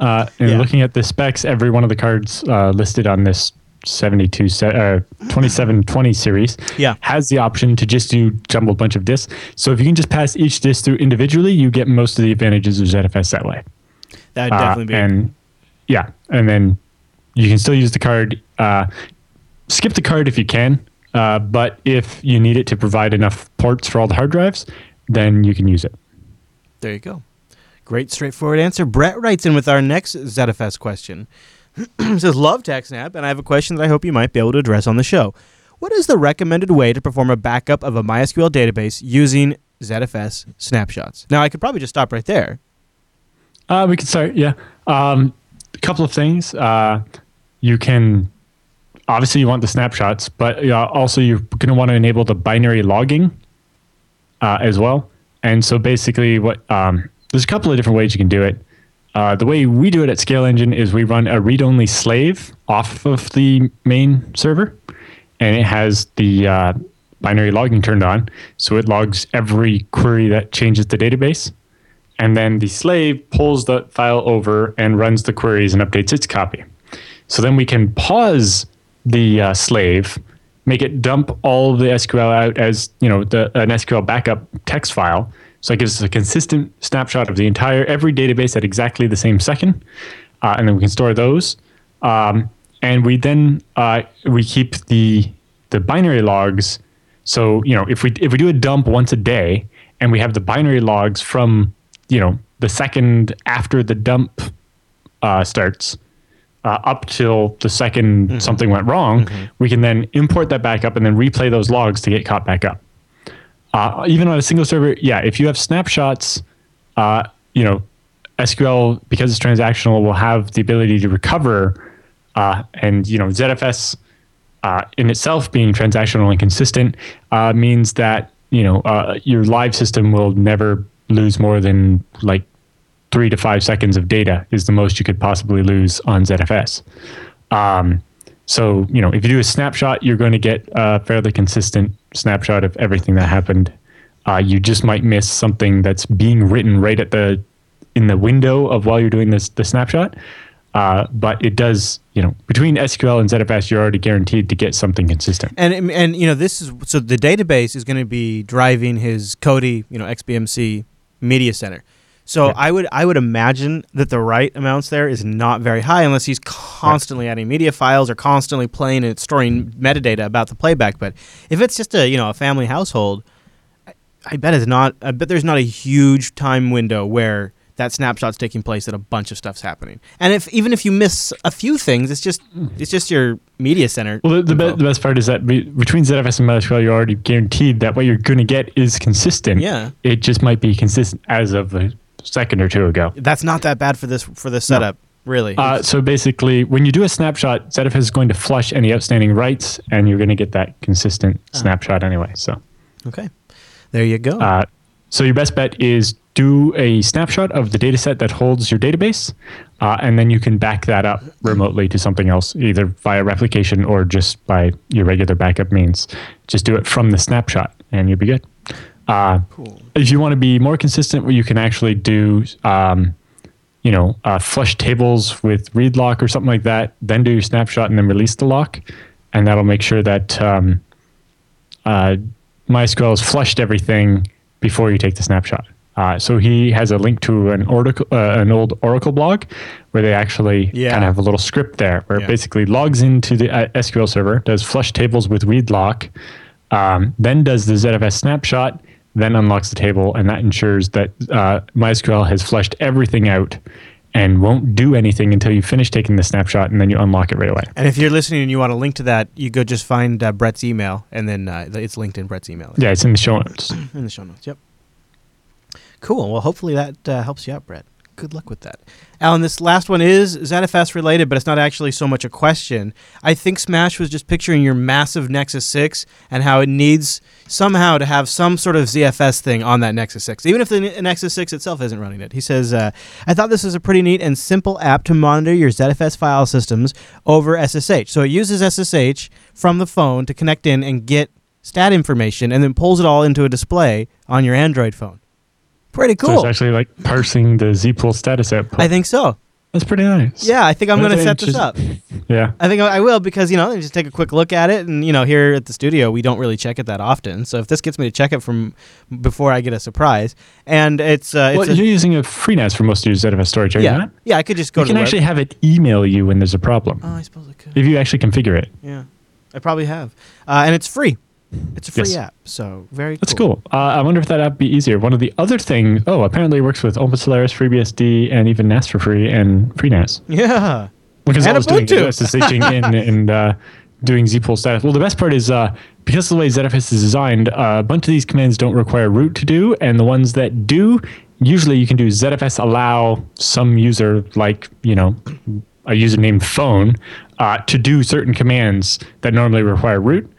Uh, and Yeah. looking at the specs, every one of the cards uh, listed on this 72 se- uh, 2720 series Yeah. has the option to just do jumbled bunch of disks. So if you can just pass each disk through individually, you get most of the advantages of ZFS that way. That would Uh, definitely be. and yeah, and then you can still use the card. Uh, skip the card if you can, uh, but if you need it to provide enough ports for all the hard drives, then you can use it. There you go. Great, straightforward answer. Brett writes in with our next ZFS question. (clears throat) says, Love TechSnap, and I have a question that I hope you might be able to address on the show. What is the recommended way to perform a backup of a MySQL database using ZFS snapshots? Now, I could probably just stop right there. Uh, we can start. Yeah, um, a couple of things. Uh, you can obviously you want the snapshots, but uh, also you're going to want to enable the binary logging uh, as well. And so basically, what um, there's a couple of different ways you can do it. Uh, the way we do it at ScaleEngine is we run a read-only slave off of the main server, and it has the uh, binary logging turned on, so it logs every query that changes the database and then the slave pulls the file over and runs the queries and updates its copy. So then we can pause the uh, slave, make it dump all the SQL out as you know the, an SQL backup text file. So it gives us a consistent snapshot of the entire every database at exactly the same second, uh, and then we can store those. Um, and we then uh, we keep the the binary logs. So you know if we if we do a dump once a day and we have the binary logs from you know the second after the dump uh, starts uh, up till the 2nd something went wrong, we can then import that back up and then replay those logs to get caught back up. Uh, even on a single server, yeah, if you have snapshots, uh, you know, SQL because it's transactional will have the ability to recover, uh, and you know, ZFS uh, in itself being transactional and consistent uh, means that you know uh, your live system will never lose more than like three to five seconds of data is the most you could possibly lose on ZFS. Um, so you know if you do a snapshot, you're going to get a fairly consistent snapshot of everything that happened. Uh, you just might miss something that's being written right at the in the window of while you're doing this the snapshot. Uh, but it does, you know, between SQL and ZFS, you're already guaranteed to get something consistent. And and you know this is so the database is going to be driving his Kodi, you know, XBMC media center. So. I would I would imagine that the write amounts there is not very high unless he's constantly adding media files or constantly playing and storing mm-hmm. metadata about the playback. But if it's just a you know a family household, I, I bet it's not. I bet there's not a huge time window where that snapshot's taking place and a bunch of stuff's happening. And if even if you miss a few things, it's just mm. it's just your media center. Well, the, the, be- the best part is that be- between ZFS and MySQL, you're already guaranteed that what you're going to get is consistent. Yeah. It just might be consistent as of a second or two ago. That's not that bad for this for this setup, really. Uh, so basically, when you do a snapshot, ZFS is going to flush any outstanding writes, and you're going to get that consistent snapshot anyway. So, okay, there you go. uh, so your best bet is do a snapshot of the data set that holds your database, uh, and then you can back that up remotely to something else, either via replication or just by your regular backup means. Just do it from the snapshot, and you'll be good. Uh, cool. if you want to be more consistent, you can actually do, um, you know, uh, flush tables with read lock or something like that. Then do your snapshot and then release the lock, and that'll make sure that um, uh, MySQL has flushed everything before you take the snapshot. Uh, so he has a link to an Oracle, uh, an old Oracle blog, where they actually Yeah. kind of have a little script there, where Yeah. it basically logs into the uh, SQL server, does flush tables with read lock, um, then does the ZFS snapshot, then unlocks the table, and that ensures that uh, MySQL has flushed everything out and won't do anything until you finish taking the snapshot, and then you unlock it right away. And if you're listening and you want a link to that, you go just find uh, Brett's email, and then uh, it's linked in Brett's email Yeah, it's in the show notes. (clears throat) in the show notes. Yep. Cool. Well, hopefully that uh, helps you out, Brett. Good luck with that. Allan, this last one is ZFS related, but it's not actually so much a question. I think Smash was just picturing your massive Nexus 6 and how it needs somehow to have some sort of ZFS thing on that Nexus 6, even if the Nexus 6 itself isn't running it. He says, uh, I thought this was a pretty neat and simple app to monitor your ZFS file systems over SSH. So it uses SSH from the phone to connect in and get stat information and then pulls it all into a display on your Android phone. Pretty cool. So it's actually like parsing the zpool status output. I think so. That's pretty nice. Yeah, I think I'm going to set this up. Yeah. I think I I will because you know just take a quick look at it, and you know here at the studio we don't really check it that often. So if this gets me to check it from before I get a surprise, and it's uh, Well, it's a, you're using a FreeNAS for most of your ZFS storage, are you yeah not? yeah I could just go You to can the web- actually have it email you when there's a problem. Oh, I suppose I could. if you actually configure it. Yeah, I probably have, uh, and it's free. It's a free Yes. app, so very That's cool. Uh, I wonder if that app would be easier. One of the other things, oh, apparently it works with OpenSolaris, FreeBSD, and even NAS4Free and FreeNAS. Yeah, Because And I was doing is SSHing in (laughs) and uh, doing zpool status. Well, the best part is uh, because of the way ZFS is designed, uh, a bunch of these commands don't require root to do, and the ones that do, usually you can do ZFS allow some user, like you know, a user named phone, uh, to do certain commands that normally require root.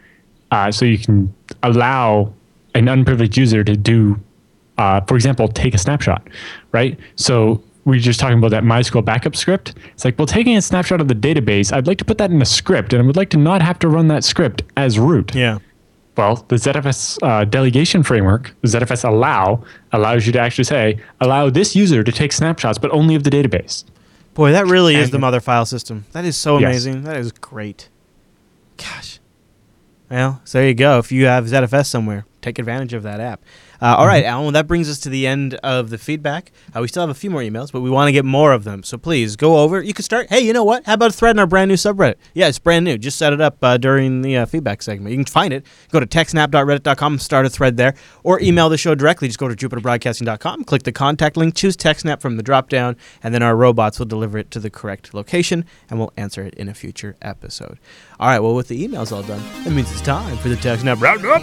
Uh, so you can allow an unprivileged user to do, uh, for example, take a snapshot, right? So we are just talking about that MySQL backup script. It's like, well, taking a snapshot of the database, I'd like to put that in a script, and I would like to not have to run that script as root. yeah. Well, the ZFS uh, delegation framework, ZFS allow, allows you to actually say, allow this user to take snapshots, but only of the database. Boy, that really is the mother file system. That is so Yes. amazing. That is great. Gosh. Well, so there you go. If you have ZFS somewhere, take advantage of that app. Uh, all right, Allan, well, that brings us to the end of the feedback. Uh, we still have a few more emails, but we want to get more of them. So please go over. You can start. Hey, you know what? How about a thread in our brand new subreddit? Yeah, it's brand new. Just set it up uh, during the uh, feedback segment. You can find it. Go to techsnap.reddit.com, start a thread there, or email the show directly. Just go to jupiterbroadcasting.com, click the contact link, choose TechSnap from the drop down, and then our robots will deliver it to the correct location, and we'll answer it in a future episode. All right, well, with the emails all done, that means it's time for the TechSnap Roundup.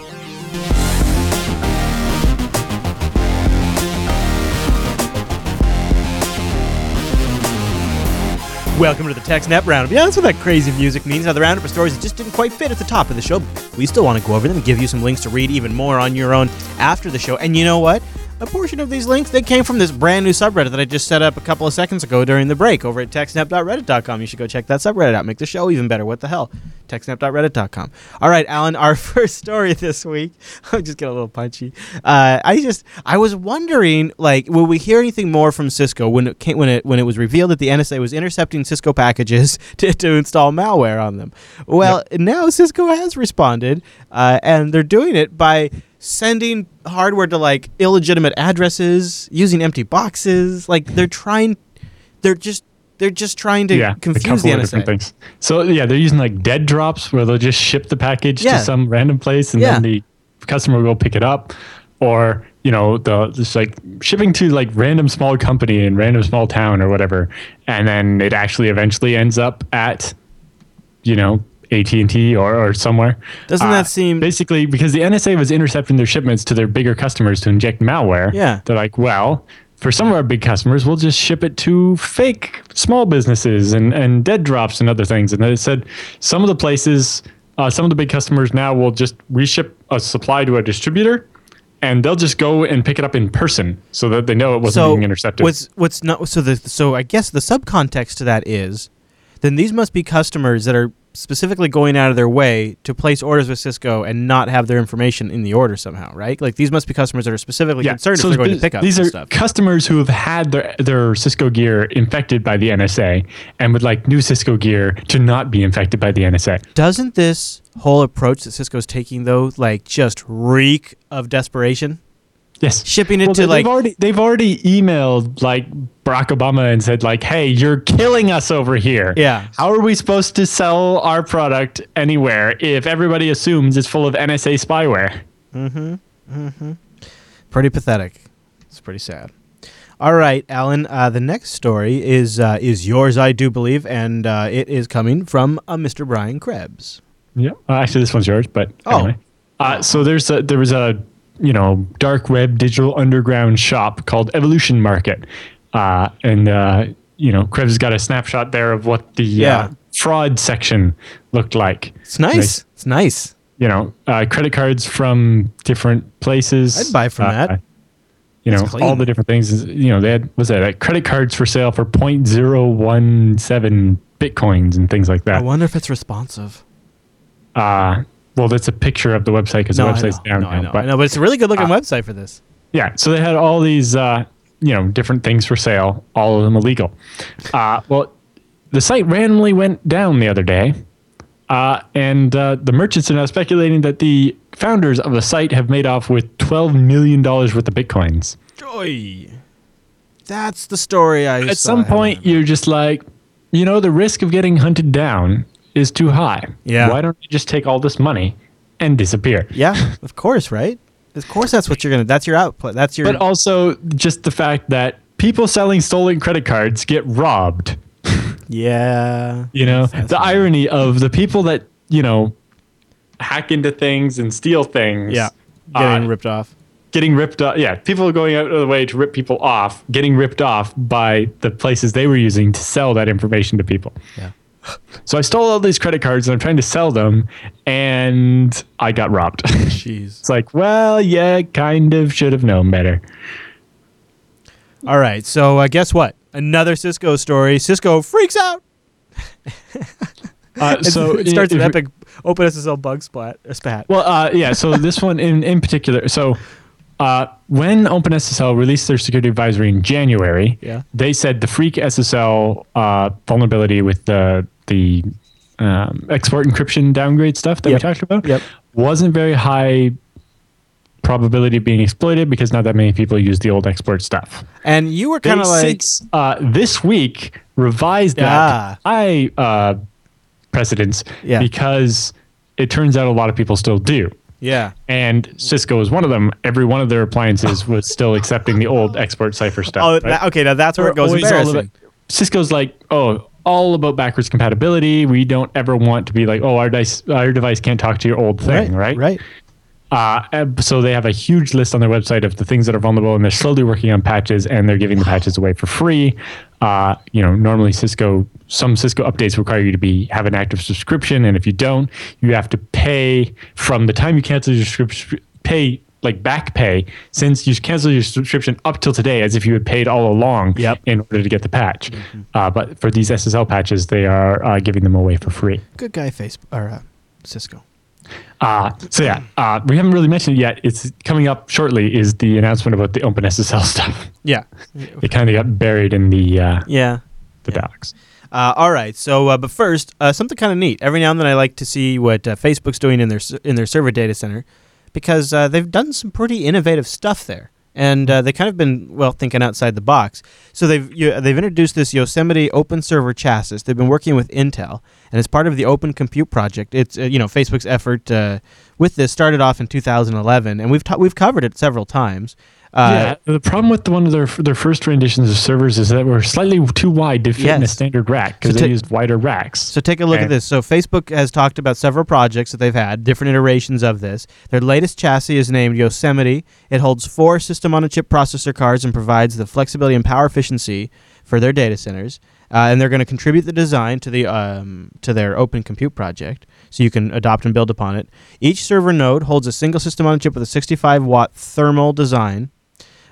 Welcome to the TechSnap Roundup. Yeah, that's what that crazy music means. Now, the roundup of stories that just didn't quite fit at the top of the show. We still want to go over them and give you some links to read even more on your own after the show. And you know what? A portion of these links they came from this brand new subreddit that I just set up a couple of seconds ago during the break over at techsnap.reddit.com. You should go check that subreddit out. Make the show even better. What the hell? Techsnap.reddit.com. All right, Allan, our (laughs) first story this week. (laughs) I'm just getting a little punchy. Uh, I just I was wondering, like, will we hear anything more from Cisco when it came, when it when it was revealed that the NSA was intercepting Cisco packages (laughs) to, to install malware on them? Well, now Cisco has responded, uh, and they're doing it by sending hardware to like illegitimate addresses, using empty boxes. Like they're trying, they're just they're just trying to yeah, a confuse couple the of different things. So yeah, they're using like dead drops where they'll just ship the package Yeah. to some random place and Yeah. then the customer will go pick it up, or you know the just like shipping to like random small company in random small town or whatever, and then it actually eventually ends up at you know AT and T or or somewhere. Doesn't Uh, that seem- basically because the NSA was intercepting their shipments to their bigger customers to inject malware? Yeah. they're like, well, for some of our big customers, we'll just ship it to fake small businesses and, and dead drops and other things. And then it said some of the places, uh, some of the big customers now will just reship a supply to a distributor and they'll just go and pick it up in person so that they know it wasn't so being intercepted. what's what's not so the so I guess the subcontext to that is then these must be customers that are specifically going out of their way to place orders with Cisco and not have their information in the order somehow, right? Like these must be customers that are specifically concerned so if they're going to pick up These are stuff. customers who have had their, their Cisco gear infected by the NSA and would like new Cisco gear to not be infected by the NSA. Doesn't this whole approach that Cisco's taking though like just reek of desperation? Yes. Shipping it Well, to they- like they've already they've already emailed like Barack Obama and said like, "Hey, you're killing us over here. Yeah. How are we supposed to sell our product anywhere if everybody assumes it's full of NSA spyware?" Mhm. Mhm. Pretty pathetic. It's pretty sad. All right, Allan. Uh, the next story is uh, is yours, I do believe, and uh, it is coming from uh, Mr. Brian Krebs. Yeah. Uh, actually, this one's yours, but Oh. anyway. Uh, so there's a, there was a you know dark web digital underground shop called Evolution Market, uh, and uh, you know Krebs got a snapshot there of what the Yeah. uh, fraud section looked like. It's nice. Nice. It's nice. you know, uh, credit cards from different places. I'd buy from Uh, that. You know, clean. all the different things. You know, they had was that like credit cards for sale for 0.017 bitcoins and things like that. I wonder if it's responsive. Uh, well, that's a picture of the website because No, the website's down no, I now. know. But I know, but it's a really good looking uh, website for this. yeah, so they had all these, uh, you know, different things for sale, all of them illegal. Uh, well, the site randomly went down the other day, uh, and uh, the merchants are now speculating that the founders of the site have made off with $12 million worth of bitcoins. Joy. That's the story I. At some point, you're just like, you know, the risk of getting hunted down is too high. Yeah. Why don't you just take all this money and disappear? Yeah, of course, right? Of course, that's what you're gonna. That's your output. That's your. But also, just the fact that people selling stolen credit cards get robbed. (laughs) yeah. You know, That's the right. irony of the people that, you know, hack into things and steal things. Yeah. Getting uh, ripped off. Getting ripped off. Yeah. People are going out of the way to rip people off, getting ripped off by the places they were using to sell that information to people. Yeah. So I stole all these credit cards and I'm trying to sell them and I got robbed. (laughs) it's like, well, yeah, kind of should have known better. All right. So uh, guess what? Another Cisco story. Cisco freaks out. Uh, (laughs) so (laughs) it starts with epic OpenSSL bug splat. Uh, spat. Well, uh, yeah. So this one in in particular. So uh, when OpenSSL released their security advisory in January, Yeah. they said the Freak SSL uh, vulnerability with the the um, export encryption downgrade stuff that Yep. we talked about Yep. wasn't very high probability of being exploited because not that many people use the old export stuff. and you were kind of like, since, uh, this week revised Ah. that I high uh, precedence Yeah. because it turns out a lot of people still do. yeah. And Cisco was one of them. Every one of their appliances (laughs) was still accepting the old export cipher stuff. Oh, right? that, okay. Now that's where it They're goes embarrassing. about- Cisco's like, oh, all about backwards compatibility. We don't ever want to be like, oh, our device, our device can't talk to your old thing, right? Right. Uh, so they have a huge list on their website of the things that are vulnerable, and they're slowly working on patches, and they're giving the patches away for free. Uh, you know, normally Cisco, some Cisco updates require you to be have an active subscription, and if you don't, you have to pay from the time you cancel your subscription, pay like back pay since you cancel your subscription up till today as if you had paid all along Yep. in order to get the patch. Uh, but for these SSL patches, they are uh, giving them away for free. Good guy, Facebook or uh, Cisco. Uh, so yeah, uh, we haven't really mentioned it yet. It's coming up shortly. Is the announcement about the OpenSSL (laughs) stuff? Yeah. It kind of got buried in the uh, Yeah. the docs. Uh, all right. So, uh, but first, uh, something kind of neat. Every now and then, I like to see what uh, Facebook's doing in their in their server data center because uh, they've done some pretty innovative stuff there, and uh, they kind of been well thinking outside the box. So they've you, they've introduced this Yosemite Open Server chassis. They've been working with Intel, and as part of the Open Compute project, it's uh, you know Facebook's effort uh, with this started off in 2011, and we've ta- we've covered it several times. Uh, yeah, the problem with the one of their their first renditions of servers is that we're slightly too wide to fit in a standard rack because So they used wider racks. So take a look at this. So Facebook has talked about several projects that they've had, different iterations of this. Their latest chassis is named Yosemite. It holds four system-on-a-chip processor cards and provides the flexibility and power efficiency for their data centers. Uh, and they're going to contribute the design to the um, to their Open Compute project, so you can adopt and build upon it. Each server node holds a single system-on-a-chip with a 65 watt thermal design,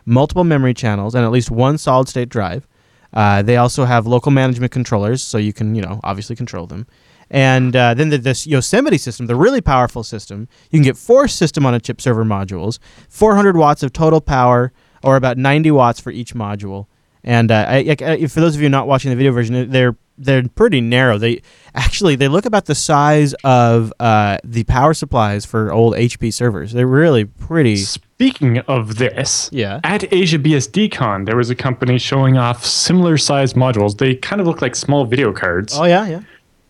multiple memory channels, and at least one solid-state drive. Uh, they also have local management controllers, so you can, you know, obviously control them. And uh, then the, this Yosemite system, the really powerful system, you can get four system on a chip server modules, 400 watts of total power, or about 90 watts for each module. And uh, I, I- I- for those of you not watching the video version, they're they're pretty narrow. They actually they look about the size of uh, the power supplies for old HP servers. They're really pretty. Speaking of this, Yeah. at AsiaBSDCon, there was a company showing off similar sized modules. They kind of look like small video cards. Oh yeah, yeah.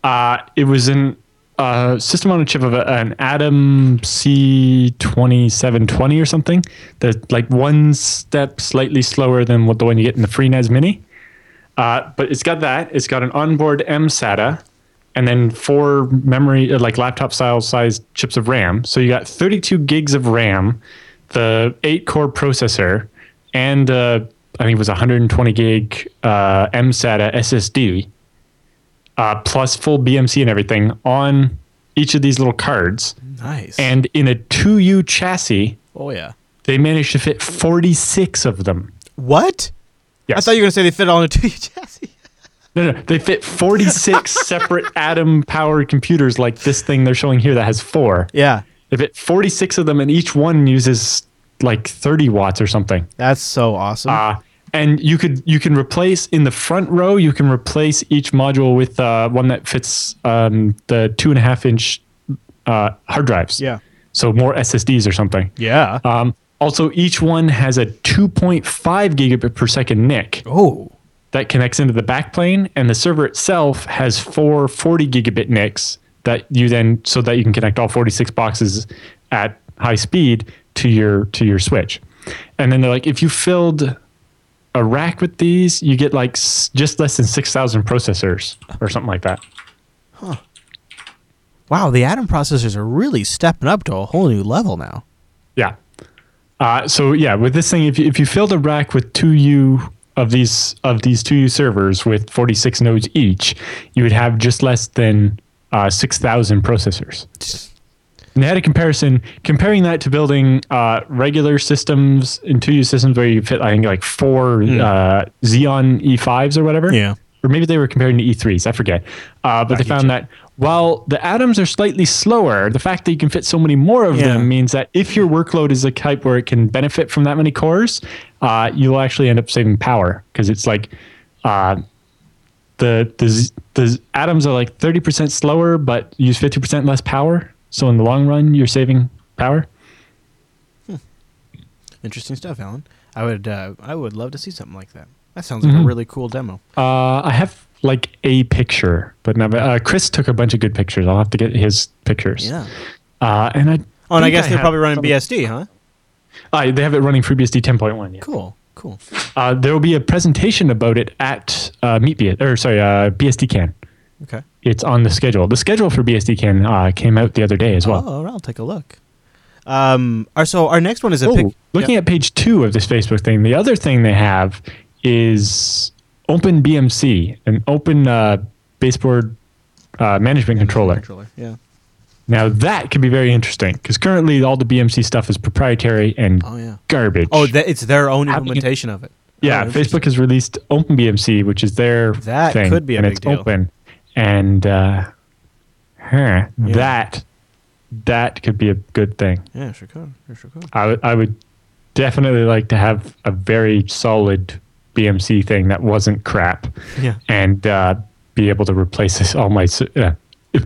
Uh, it was an uh, system on a chip of a, an Atom C2720 or something. That's like one step slightly slower than what the one you get in the FreeNAS Mini. Uh, but it's got that. It's got an onboard MSATA and then four memory, uh, like laptop style sized chips of RAM. So you got 32 gigs of RAM, the eight core processor, and uh, I think it was 120 gig uh, MSATA SSD uh, plus full BMC and everything on each of these little cards. Nice. And in a 2U chassis, oh yeah. they managed to fit 46 of them. What? Yes. I thought you were gonna say they fit all in a 2U chassis. no, no, they fit 46 (laughs) separate atom powered computers like this thing they're showing here that has four. Yeah. They fit 46 of them, and each one uses like 30 watts or something. That's so awesome. Uh, and you could you can replace in the front row. You can replace each module with uh, one that fits um, the two and a half inch uh, hard drives. yeah. So more SSDs or something. Yeah. Um, also, each one has a 2.5 gigabit per second NIC oh. that connects into the backplane, and the server itself has four 40 gigabit NICs that you then so that you can connect all 46 boxes at high speed to your to your switch. And then they're like, if you filled a rack with these, you get like s- just less than 6,000 processors or something like that. Huh. Wow, the Atom processors are really stepping up to a whole new level now. Yeah. Uh, so yeah, with this thing, if you, if you filled a rack with two U of these of these two U servers with 46 nodes each, you would have just less than uh, 6,000 processors. And they had a comparison, comparing that to building uh, regular systems in two U systems where you fit, I think, like four uh, Xeon E5s or whatever. Yeah. Or maybe they were comparing to E3s. I forget. Uh, but they found that while the atoms are slightly slower, the fact that you can fit so many more of Yeah. them means that if your workload is a type where it can benefit from that many cores, uh, you'll actually end up saving power because it's like uh, the the the atoms are like thirty percent slower, but use fifty percent less power. So in the long run, you're saving power. Interesting stuff, Allan. I would uh, I would love to see something like that. That sounds like a really cool demo. Uh, I have like a picture, but not, uh, Chris took a bunch of good pictures. I'll have to get his pictures. Yeah. Uh, and I. Oh, and I guess they're probably running BSD, huh? Uh, they have it running FreeBSD 10.1. Yeah. Cool. Cool. Uh, there will be a presentation about it at uh, Meet BS, or sorry, uh, BSDCan. Okay. It's on the schedule. The schedule for BSDCan uh, came out the other day as well. Oh, I'll take a look. Um, our, so our next one is a Oh, pic- looking at page two of this Facebook thing, the other thing they have is Open BMC, an open uh, baseboard uh, management controller. controller. Yeah. Now that could be very interesting because currently all the BMC stuff is proprietary and Oh yeah. garbage. Oh, that, it's their own Having- implementation of it. yeah. Oh. Facebook has released OpenBMC, which is their That thing, could be a and big it's deal. open, and uh, huh, that that could be a good thing. Yeah, sure could. Sure, sure could. I would I would definitely like to have a very solid BMC thing that wasn't crap, Yeah. and uh, be able to replace this, all my. Uh, it's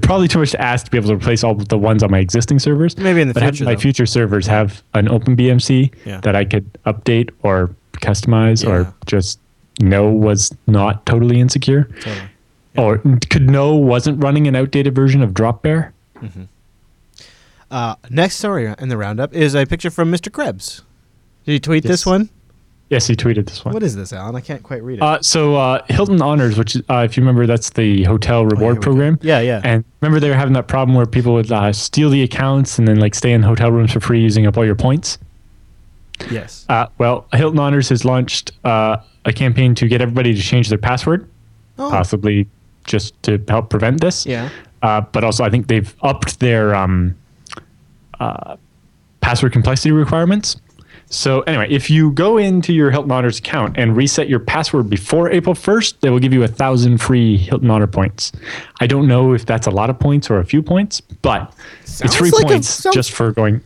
probably too much to ask to be able to replace all the ones on my existing servers. Maybe in the but future, my though. future servers have an open BMC Yeah. that I could update or customize Yeah. or just know was not totally insecure, Totally. or could know wasn't running an outdated version of Dropbear. Uh, next story in the roundup is a picture from Mr. Krebs. Did you tweet this one? Yes, he tweeted this one. What is this, Allan? I can't quite read it. Uh, so uh, Hilton Honors, which uh, if you remember, that's the hotel reward Oh, we go. program. Yeah, yeah. And remember, they were having that problem where people would uh, steal the accounts and then like stay in hotel rooms for free using up all your points. yes. Uh, well, Hilton Honors has launched uh, a campaign to get everybody to change their password, Oh. possibly just to help prevent this. Yeah. Uh, but also, I think they've upped their um, uh, password complexity requirements. So anyway, if you go into your Hilton Honors account and reset your password before April 1st, they will give you a thousand free Hilton Honor points. I don't know if that's a lot of points or a few points, but Sounds it's free like a- points sounds- just for going.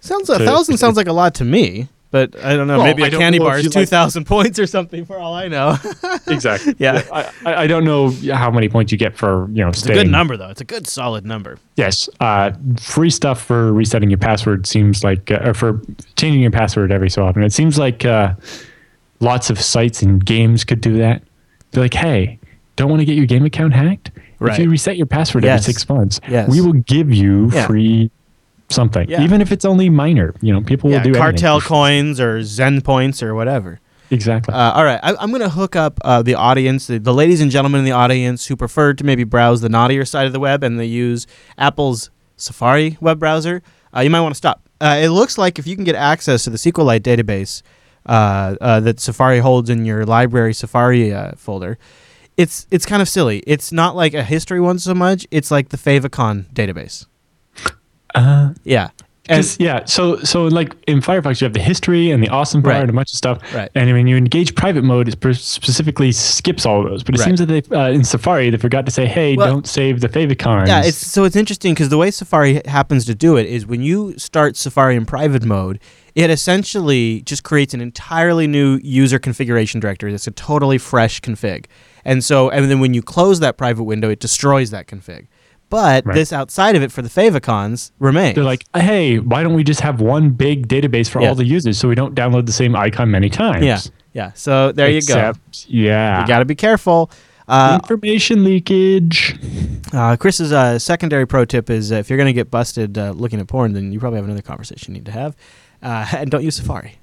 Sounds a to- thousand sounds like a lot to me, but I don't know. Well, maybe I a don't candy bar is you two like- (laughs) points or something for all I know. (laughs) Exactly. Yeah. I, I I don't know how many points you get for you know it's a good number though. It's a good solid number. Yes, uh, free stuff for resetting your password seems like, uh, or for changing your password every so often. It seems like uh, lots of sites and games could do that. Be like, hey, don't want to get your game account hacked? Right. If you reset your password Yes. every six months, Yes. we will give you Yeah. free something, Yeah. even if it's only minor. You know, people Yeah, will do anything cartel for- coins or Zen points or whatever. Exactly. Uh, all right, I, I'm going to hook up uh, the audience, the, the ladies and gentlemen in the audience who prefer to maybe browse the naughtier side of the web and they use Apple's Safari web browser. Uh, you might want to stop. Uh, it looks like if you can get access to the SQLite database uh, uh, that Safari holds in your library Safari uh, folder, it's it's kind of silly. It's not like a history one so much. It's like the Favicon database. Uh, Yeah, and yeah, so so like in Firefox, you have the history and the awesome bar Right. and a bunch of stuff. Right. And when you engage private mode, it specifically skips all of those. But it Right. seems that they uh, in Safari they forgot to say, hey, Well- don't save the favicons. Yeah, it's so it's interesting because the way Safari happens to do it is when you start Safari in private mode, it essentially just creates an entirely new user configuration directory. That's a totally fresh config, and so and then when you close that private window, it destroys that config. But Right. this outside of it for the favicons remains. They're like, hey, why don't we just have one big database for Yeah. all the users so we don't download the same icon many times? yeah, yeah. So there you go. Except, Yeah. You got to be careful. Uh, Information leakage. Uh, Chris's uh, secondary pro tip is uh, if you're going to get busted uh, looking at porn, then you probably have another conversation you need to have. Uh, (laughs) and don't use Safari.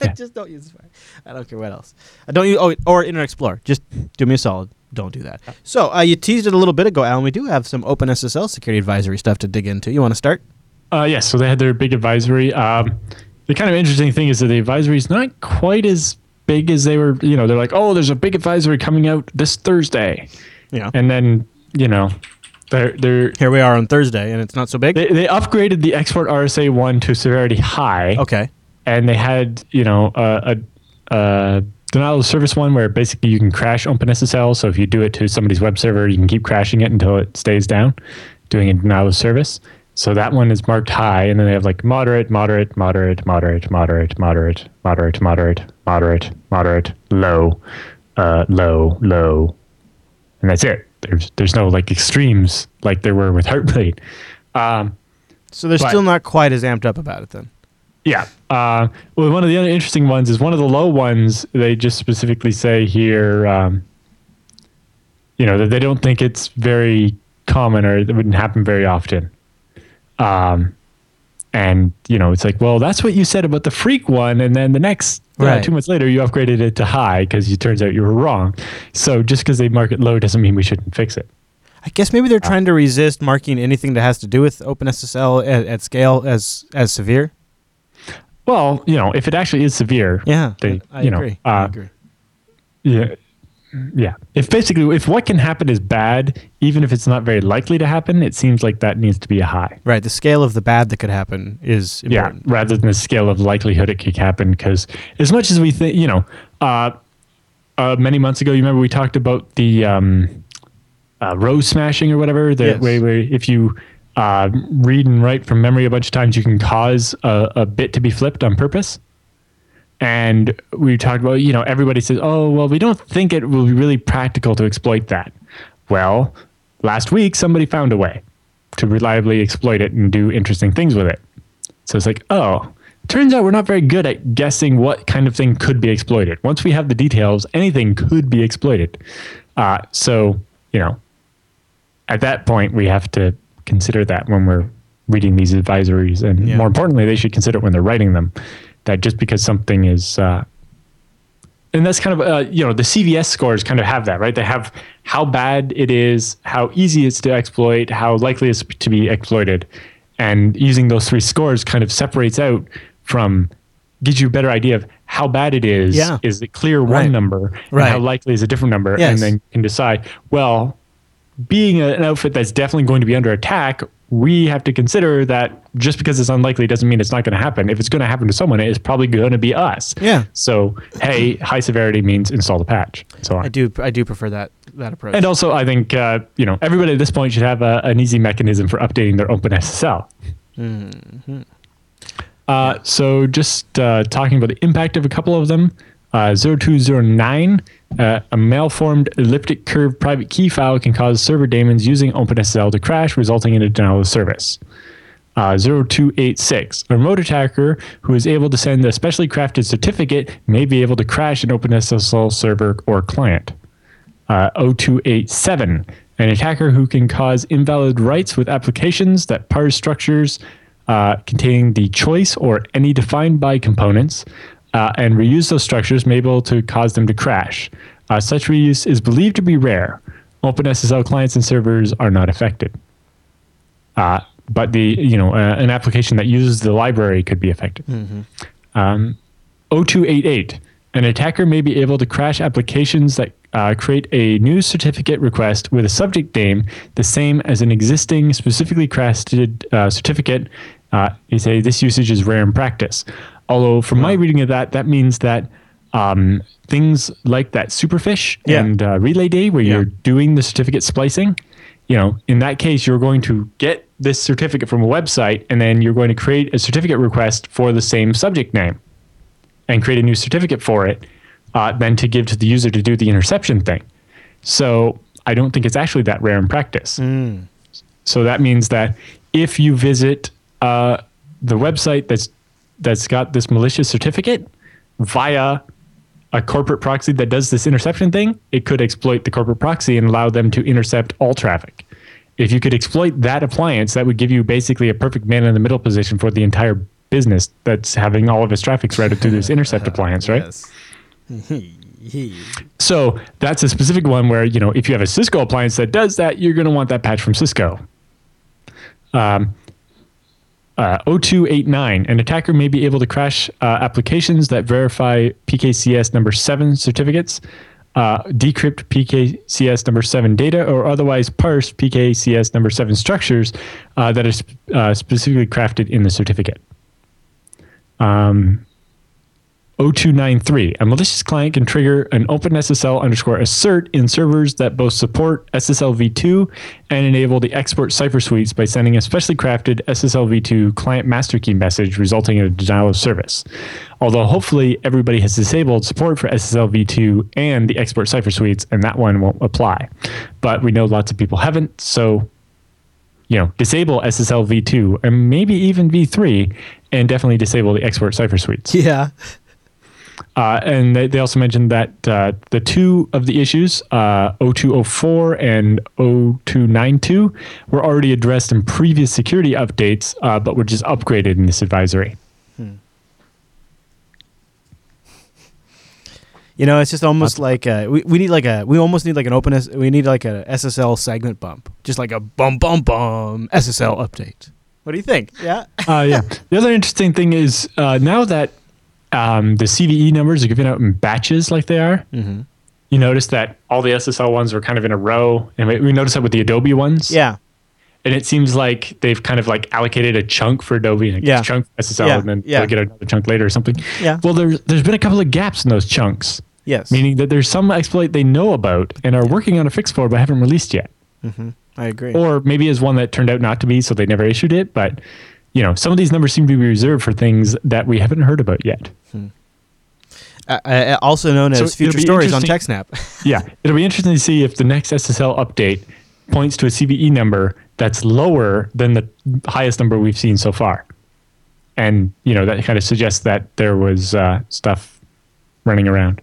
Yeah. (laughs) Just don't use Safari. I don't care what else. Uh, don't use oh or Internet Explorer. Just do me a solid. Don't do that. So uh, you teased it a little bit ago, Allan. We do have some OpenSSL security advisory stuff to dig into. You want to start? Uh, yes, so they had their big advisory. Um, the kind of interesting thing is that the advisory is not quite as big as they were. You know, they're like, oh, there's a big advisory coming out this Thursday, Yeah. and then you know, they're they're Here we are on Thursday, and it's not so big. they, they upgraded the export RSA one to severity high, okay. and they had you know a, a, a denial of service one where basically you can crash OpenSSL. So if you do it to somebody's web server, you can keep crashing it until it stays down, doing a denial of service. So that one is marked high, and then they have like moderate, moderate, moderate, moderate, moderate, moderate, moderate, moderate, moderate, moderate, low, uh, low, low, and that's it. There's there's no like extremes like there were with Heartbleed. Um, So they're But- still not quite as amped up about it then. yeah. Uh, well, one of the other interesting ones is one of the low ones. They just specifically say here, um, you know, that they don't think it's very common or it wouldn't happen very often. Um, and you know, it's like, well, that's what you said about the freak one, and then the next uh, two months later, you upgraded it to high because it turns out you were wrong. So just because they mark it low doesn't mean we shouldn't fix it. I guess maybe they're trying to resist marking anything that has to do with OpenSSL at, at scale as as severe. Well, you know, if it actually is severe, Yeah, they, I you know, agree. I uh, agree. Yeah. Yeah. If basically, if what can happen is bad, even if it's not very likely to happen, it seems like that needs to be a high. Right, the scale of the bad that could happen is Yeah. Rather than the scale of likelihood it could happen. Because as much as we think, you know, uh, uh, many months ago, you remember we talked about the um, uh, row smashing or whatever, the Yes. way where if you uh, read and write from memory a bunch of times, you can cause a, a bit to be flipped on purpose. And we talked about, you know, everybody says, oh, well, we don't think it will be really practical to exploit that. Well, last week, somebody found a way to reliably exploit it and do interesting things with it. So it's like, oh, turns out we're not very good at guessing what kind of thing could be exploited. Once we have the details, anything could be exploited. Uh, so, you know, at that point, we have to consider that when we're reading these advisories. And Yeah. more importantly, they should consider it when they're writing them. That just because something is, uh, and that's kind of, uh, you know, the CVSS scores kind of have that, right? They have how bad it is, how easy it's to exploit, how likely it's to be exploited. And using those three scores kind of separates out from, gives you a better idea of how bad it is. Yeah. Is it clear one Right. number? And Right. how likely is a different number? Yes. And then you can decide, well, being an outfit that's definitely going to be under attack, we have to consider that just because it's unlikely doesn't mean it's not going to happen. If it's going to happen to someone, it's probably going to be us. Yeah. So, hey, high severity means install the patch, so on. I do I do prefer that that approach. And also, I think uh, you know everybody at this point should have a, an easy mechanism for updating their OpenSSL. Hmm. Uh, so, just uh, talking about the impact of a couple of them. Uh, 0209, uh, a malformed elliptic curve private key file can cause server daemons using OpenSSL to crash, resulting in a denial of service. Uh, 0286, a remote attacker who is able to send a specially crafted certificate may be able to crash an OpenSSL server or client. Uh, 0287, an attacker who can cause invalid writes with applications that parse structures uh, containing the choice or any defined by components uh, and reuse those structures may be able to cause them to crash. Uh, such reuse is believed to be rare. OpenSSL clients and servers are not affected. Uh, but the you know uh, an application that uses the library could be affected. Um, 0288. An attacker may be able to crash applications that uh, create a new certificate request with a subject name the same as an existing specifically crafted uh, certificate. Uh, they say this usage is rare in practice. Although, from my reading of that, that means that um, things like that Superfish Yeah. and uh, Relay Day, where Yeah. you're doing the certificate splicing, you know, in that case, you're going to get this certificate from a website, and then you're going to create a certificate request for the same subject name and create a new certificate for it, uh, then to give to the user to do the interception thing. So I don't think it's actually that rare in practice. So that means that if you visit uh, the website that's that's got this malicious certificate via a corporate proxy that does this interception thing, it could exploit the corporate proxy and allow them to intercept all traffic. If you could exploit that appliance, that would give you basically a perfect man in the middle position for the entire business that's having all of its traffic routed through this (laughs) intercept appliance, right? (laughs) So that's a specific one where, you know, if you have a Cisco appliance that does that, you're going to want that patch from Cisco. Um, uh, 0289, an attacker may be able to crash uh, applications that verify PKCS number 7 certificates, uh, decrypt PKCS number 7 data, or otherwise parse PKCS number 7 structures uh, that are sp- uh, specifically crafted in the certificate. Um, 0293. A malicious client can trigger an OpenSSL underscore assert in servers that both support SSL v2 and enable the export cipher suites by sending a specially crafted SSL v2 client master key message, resulting in a denial of service. Although hopefully everybody has disabled support for SSL v2 and the export cipher suites, and that one won't apply. But we know lots of people haven't, so you know, disable SSL v2 and maybe even v3, and definitely disable the export cipher suites. yeah. Uh, and they, they also mentioned that uh, the two of the issues, uh, 0204 and 0292, were already addressed in previous security updates, uh, but were just upgraded in this advisory. You know, it's just almost like uh, we, we need like a we almost need like an open we need like a SSL segment bump, just like a bum bum bum SSL update. What do you think? Yeah. uh, yeah. (laughs) The other interesting thing is uh, now that um, the CVE numbers are given out in batches like they are, Mm-hmm. you notice that all the SSL ones were kind of in a row, and we, we noticed that with the Adobe ones. Yeah. And it seems like they've kind of like allocated a chunk for Adobe and a Yeah. chunk for SSL, Yeah. and then Yeah. they'll get another chunk later or something. Yeah. Well, there's there's been a couple of gaps in those chunks, Yes. meaning that there's some exploit they know about and are working on a fix for, but haven't released yet. I agree. Or maybe is one that turned out not to be, so they never issued it. But you know, some of these numbers seem to be reserved for things that we haven't heard about yet. Uh, uh, also known as it'll future stories on TechSnap. (laughs) yeah, it'll be interesting to see if the next SSL update points to a CVE number that's lower than the highest number we've seen so far. And, you know, that kind of suggests that there was uh, stuff running around.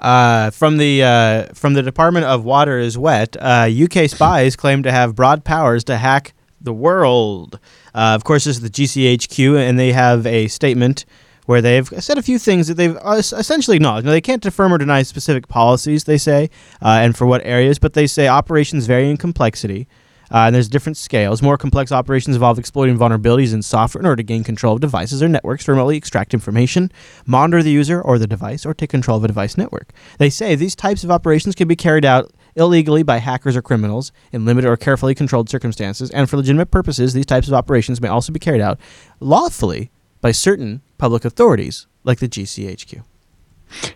Uh, from the uh, from the Department of Water is Wet, uh, UK spies claim to have broad powers to hack the world. Uh, of course, this is the GCHQ, and they have a statement where they've said a few things that they've essentially acknowledged. Now, they can't affirm or deny specific policies, they say, uh, and for what areas, but they say operations vary in complexity. Uh, and there's different scales. More complex operations involve exploiting vulnerabilities in software in order to gain control of devices or networks to remotely extract information, monitor the user or the device, or take control of a device network. They say these types of operations can be carried out illegally by hackers or criminals in limited or carefully controlled circumstances, and for legitimate purposes, these types of operations may also be carried out lawfully by certain public authorities like the GCHQ.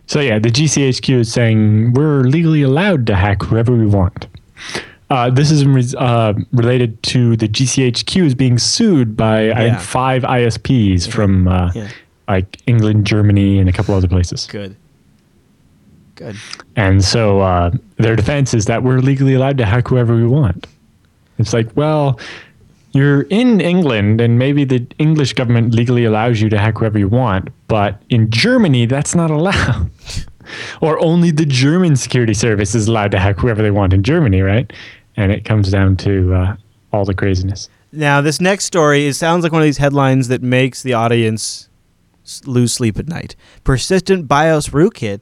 So, yeah, the GCHQ is saying we're legally allowed to hack whoever we want. Uh, this is uh, related to the GCHQ is being sued by I Yeah. think five ISPs from uh, Yeah. like England, Germany, and a couple other places. Good. Good. And so uh, their defense is that we're legally allowed to hack whoever we want. It's like, well, you're in England, and maybe the English government legally allows you to hack whoever you want, but in Germany, that's not allowed. (laughs) or only the German security service is allowed to hack whoever they want in Germany, right? And it comes down to uh, all the craziness. Now, this next story, it sounds like one of these headlines that makes the audience lose sleep at night. Persistent BIOS rootkit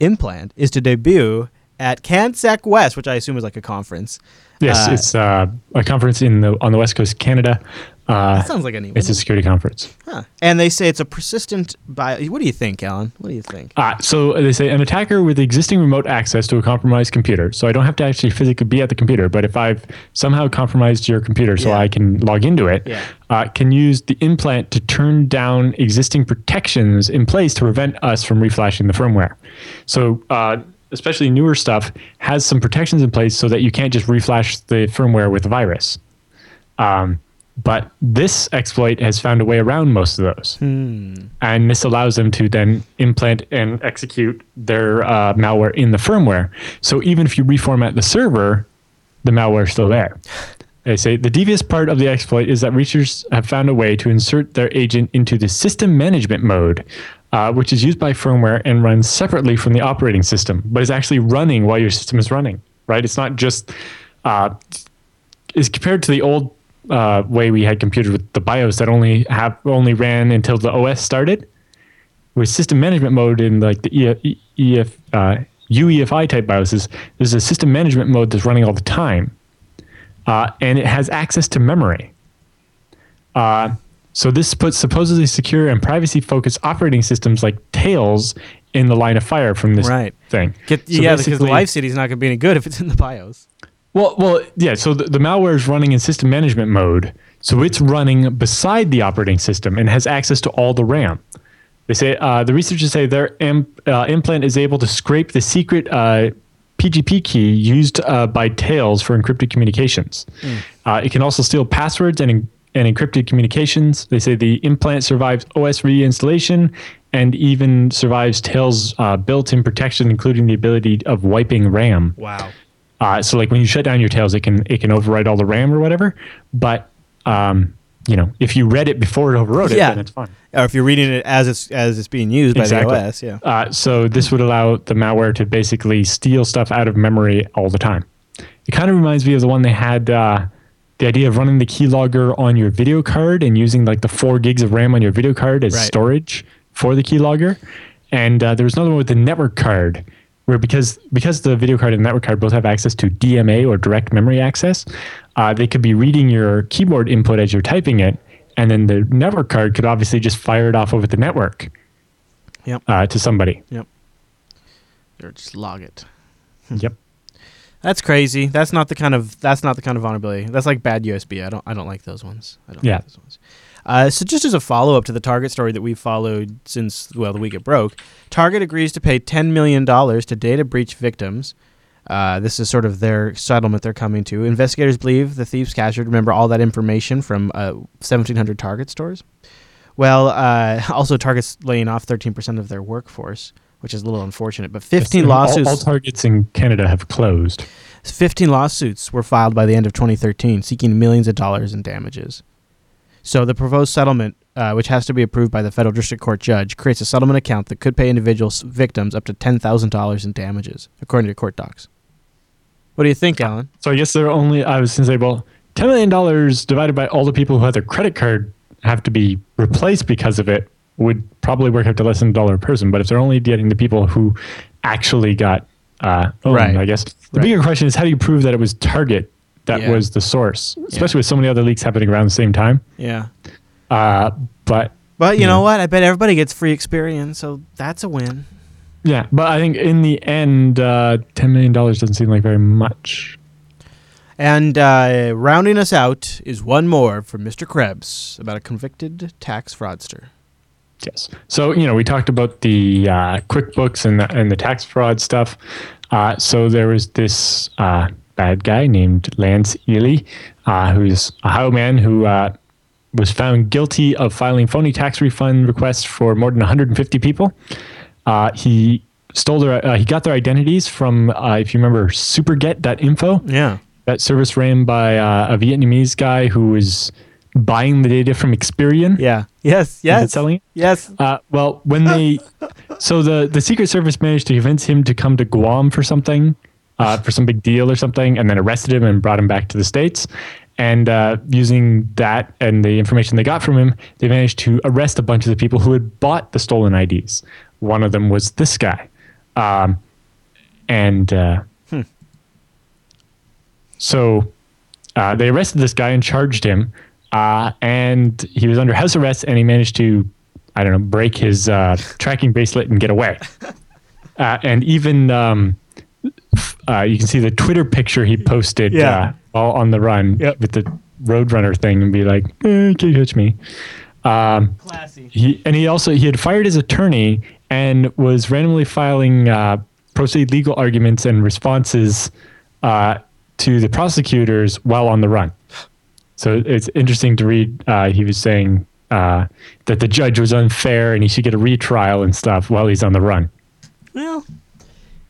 implant is to debut at CanSecWest, which I assume is like a conference. Yes, Uh, it's uh, a conference in the on the west coast of Canada. Uh, That sounds like a neat it's a security conference. Huh. And they say it's a persistent bio. What do you think, Allan? What do you think? Uh, so they say an attacker with existing remote access to a compromised computer. So I don't have to actually physically be at the computer, but if I've somehow compromised your computer so Yeah. I can log into it, Yeah. uh, can use the implant to turn down existing protections in place to prevent us from reflashing the firmware. So uh, especially newer stuff has some protections in place so that you can't just reflash the firmware with a virus. Um, but this exploit has found a way around most of those and this allows them to then implant and execute their uh, malware in the firmware. So even if you reformat the server, the malware is still there. They say the devious part of the exploit is that researchers have found a way to insert their agent into the system management mode, uh, which is used by firmware and runs separately from the operating system, but is actually running while your system is running. Right? It's not just uh, is compared to the old uh, way we had computers with the BIOS that only have only ran until the OS started. With system management mode in like the EF, EF uh, UEFI type BIOSes, there's a system management mode that's running all the time, uh, and it has access to memory. Uh, so this puts supposedly secure and privacy-focused operating systems like Tails in the line of fire from this Right. thing. Get, So yeah, because the live CD is not going to be any good if it's in the BIOS. Well, well, yeah. So the, the malware is running in system management mode, so it's running beside the operating system and has access to all the RAM. They say uh, the researchers say their imp, uh, implant is able to scrape the secret uh, PGP key used uh, by Tails for encrypted communications. Uh, it can also steal passwords and, and encrypted communications. They say the implant survives OS reinstallation and even survives Tails' uh, built-in protection, including the ability of wiping RAM. Wow. Uh, so like when you shut down your tails, it can it can overwrite all the RAM or whatever. But um, you know, if you read it before it overwrote it, Yeah. then it's fine. Or if you're reading it as it's as it's being used by the OS, yeah. Uh, so this would allow the malware to basically steal stuff out of memory all the time. It kind of reminds me of the one they had. Uh, the idea of running the keylogger on your video card and using like the four gigs of RAM on your video card as Right. storage for the keylogger. and uh, there was another one with the network card, where because because the video card and network card both have access to DMA or direct memory access, uh, they could be reading your keyboard input as you're typing it, and then the network card could obviously just fire it off over the network Yep. uh, to somebody. Yep. Or just log it. (laughs) Yep. That's crazy. That's not the kind of that's not the kind of vulnerability. That's like bad USB. I don't I don't like those ones. I don't Yeah. like those ones. Uh, so just as a follow up to the Target story that we followed since well the week it broke, Target agrees to pay ten million dollars to data breach victims. Uh, this is sort of their settlement they're coming to. Investigators believe the thieves captured remember all that information from uh, 1,700 Target stores. Well, uh, (laughs) also Target's laying off 13% of their workforce, which is a little unfortunate. But 15 And all- lawsuits. All, targets in Canada have closed. 15 lawsuits were filed by the end of 2013 seeking millions of dollars in damages. So the proposed settlement, uh, which has to be approved by the federal district court judge, creates a settlement account that could pay individual victims up to $10,000 in damages, according to court docs. What do you think, Allan? So I guess they're only. I was going to say, well, ten million dollars divided by all the people who had their credit card have to be replaced because of it would probably work out to less than a dollar a person. But if they're only getting the people who actually got uh, owned, Right. I guess the Right. bigger question is how do you prove that it was Target that Yeah. was the source, especially with so many other leaks happening around the same time. Yeah. Uh, but But you Yeah. know what? I bet everybody gets free experience, so that's a win. yeah, but I think in the end, uh, ten million dollars doesn't seem like very much. And uh, rounding us out is one more from Mr. Krebs about a convicted tax fraudster. Yes. So you know, we talked about the uh, QuickBooks and the, and the tax fraud stuff. Uh, so there was this uh, bad guy named Lance Ealy, uh, who's a Ohio man who uh, was found guilty of filing phony tax refund requests for more than 150 people. Uh, he stole their, uh, he got their identities from, uh, if you remember, Superget.info Yeah. that service ran by uh, a Vietnamese guy who was buying the data from Experian. Yeah. Yes. Yes. selling it. Yes. Uh, well, when they, (laughs) so the the Secret Service managed to convince him to come to Guam for something, uh, for some big deal or something, and then arrested him and brought him back to the states. And uh, using that and the information they got from him, they managed to arrest a bunch of the people who had bought the stolen IDs. One of them was this guy, um, and uh, so uh, they arrested this guy and charged him, uh, and he was under house arrest, and he managed to, I don't know, break his uh, tracking bracelet and get away. (laughs) Uh, and even um, uh, you can see the Twitter picture he posted Yeah. uh, all on the run Yep. with the Roadrunner thing, and be like, eh, "Can't catch me." Um, Classy. he and he also he had fired his attorney and was randomly filing uh, pro se legal arguments and responses uh, to the prosecutors while on the run. So it's interesting to read. Uh, he was saying uh, that the judge was unfair and he should get a retrial and stuff while he's on the run. Well,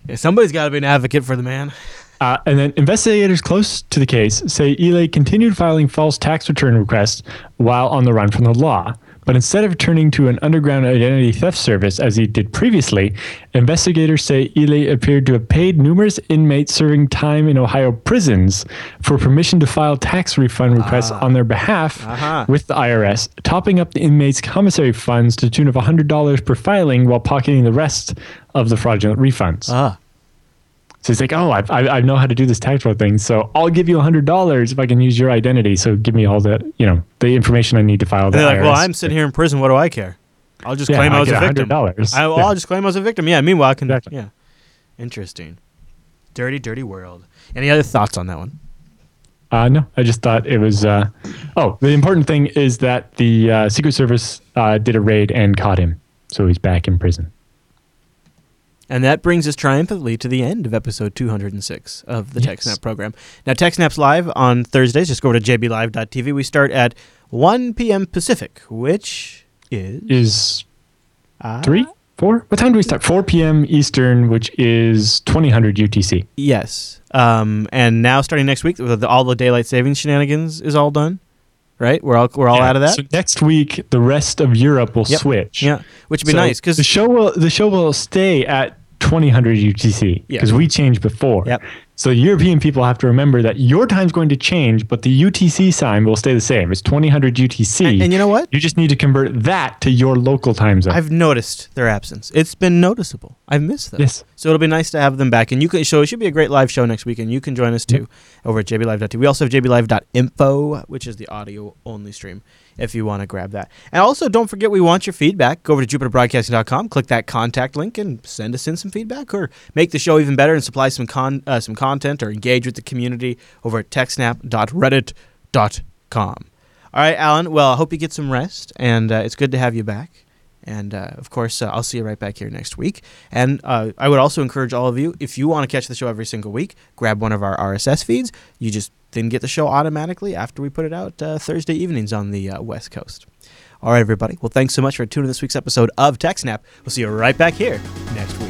yeah, somebody's got to be an advocate for the man. Uh, and then investigators close to the case say Ealy continued filing false tax return requests while on the run from the law. But instead of turning to an underground identity theft service as he did previously, investigators say Ealy appeared to have paid numerous inmates serving time in Ohio prisons for permission to file tax refund requests on their behalf Uh-huh. with the IRS, topping up the inmates' commissary funds to the tune of $100 per filing while pocketing the rest of the fraudulent refunds. Ah. So he's like, oh, I, I, I know how to do this tax fraud thing. So I'll give you a hundred dollars if I can use your identity. So give me all the, you know, the information I need to file. The They're like, well, I'm sitting here in prison. What do I care? I'll just Yeah, claim I I was a victim. $100. I, well, Yeah. I'll just claim I was a victim. Yeah. Meanwhile, I can. Exactly. Yeah. Interesting. Dirty, dirty world. Any other thoughts on that one? Uh, no, I just thought it was. Uh, oh, the important thing is that the uh, Secret Service uh, did a raid and caught him, so he's back in prison. And that brings us triumphantly to the end of episode 206 of the Yes. TechSnap program. Now, TechSnap's live on Thursdays. Just go to jblive.tv. We start at 1 p.m. Pacific, which is Is Ah, three, four? What time do we start? Four p.m. Eastern, which is twenty hundred UTC. Yes. Um, and now starting next week, the, the- all the daylight savings shenanigans is all done. Right? We're all we're all Yeah. out of that. So next week, the rest of Europe will Yep. switch. yeah, which would be So nice because the show will the show will stay at twenty hundred UTC Yeah. because we changed before. Yep. So European people have to remember that your time's going to change, but the UTC sign will stay the same. It's 2000 UTC. And, and you know what? You just need to convert that to your local time zone. I've noticed their absence. It's been noticeable. I've missed them. Yes. So it'll be nice to have them back. And you can so it should be a great live show next week, and you can join us too over at jblive.tv. We also have jblive.info, which is the audio only stream if you want to grab that. And also, don't forget, we want your feedback. Go over to jupiterbroadcasting.com, click that contact link, and send us in some feedback, or make the show even better and supply some con uh, some content, or engage with the community over at techsnap.reddit.com. All right, Allan. Well, I hope you get some rest, and uh, it's good to have you back. And uh, of course, uh, I'll see you right back here next week. And uh, I would also encourage all of you, if you want to catch the show every single week, grab one of our RSS feeds. You just then get the show automatically after we put it out uh, Thursday evenings on the uh, West Coast. All right, everybody. Well, thanks so much for tuning in this week's episode of TechSnap. We'll see you right back here next week.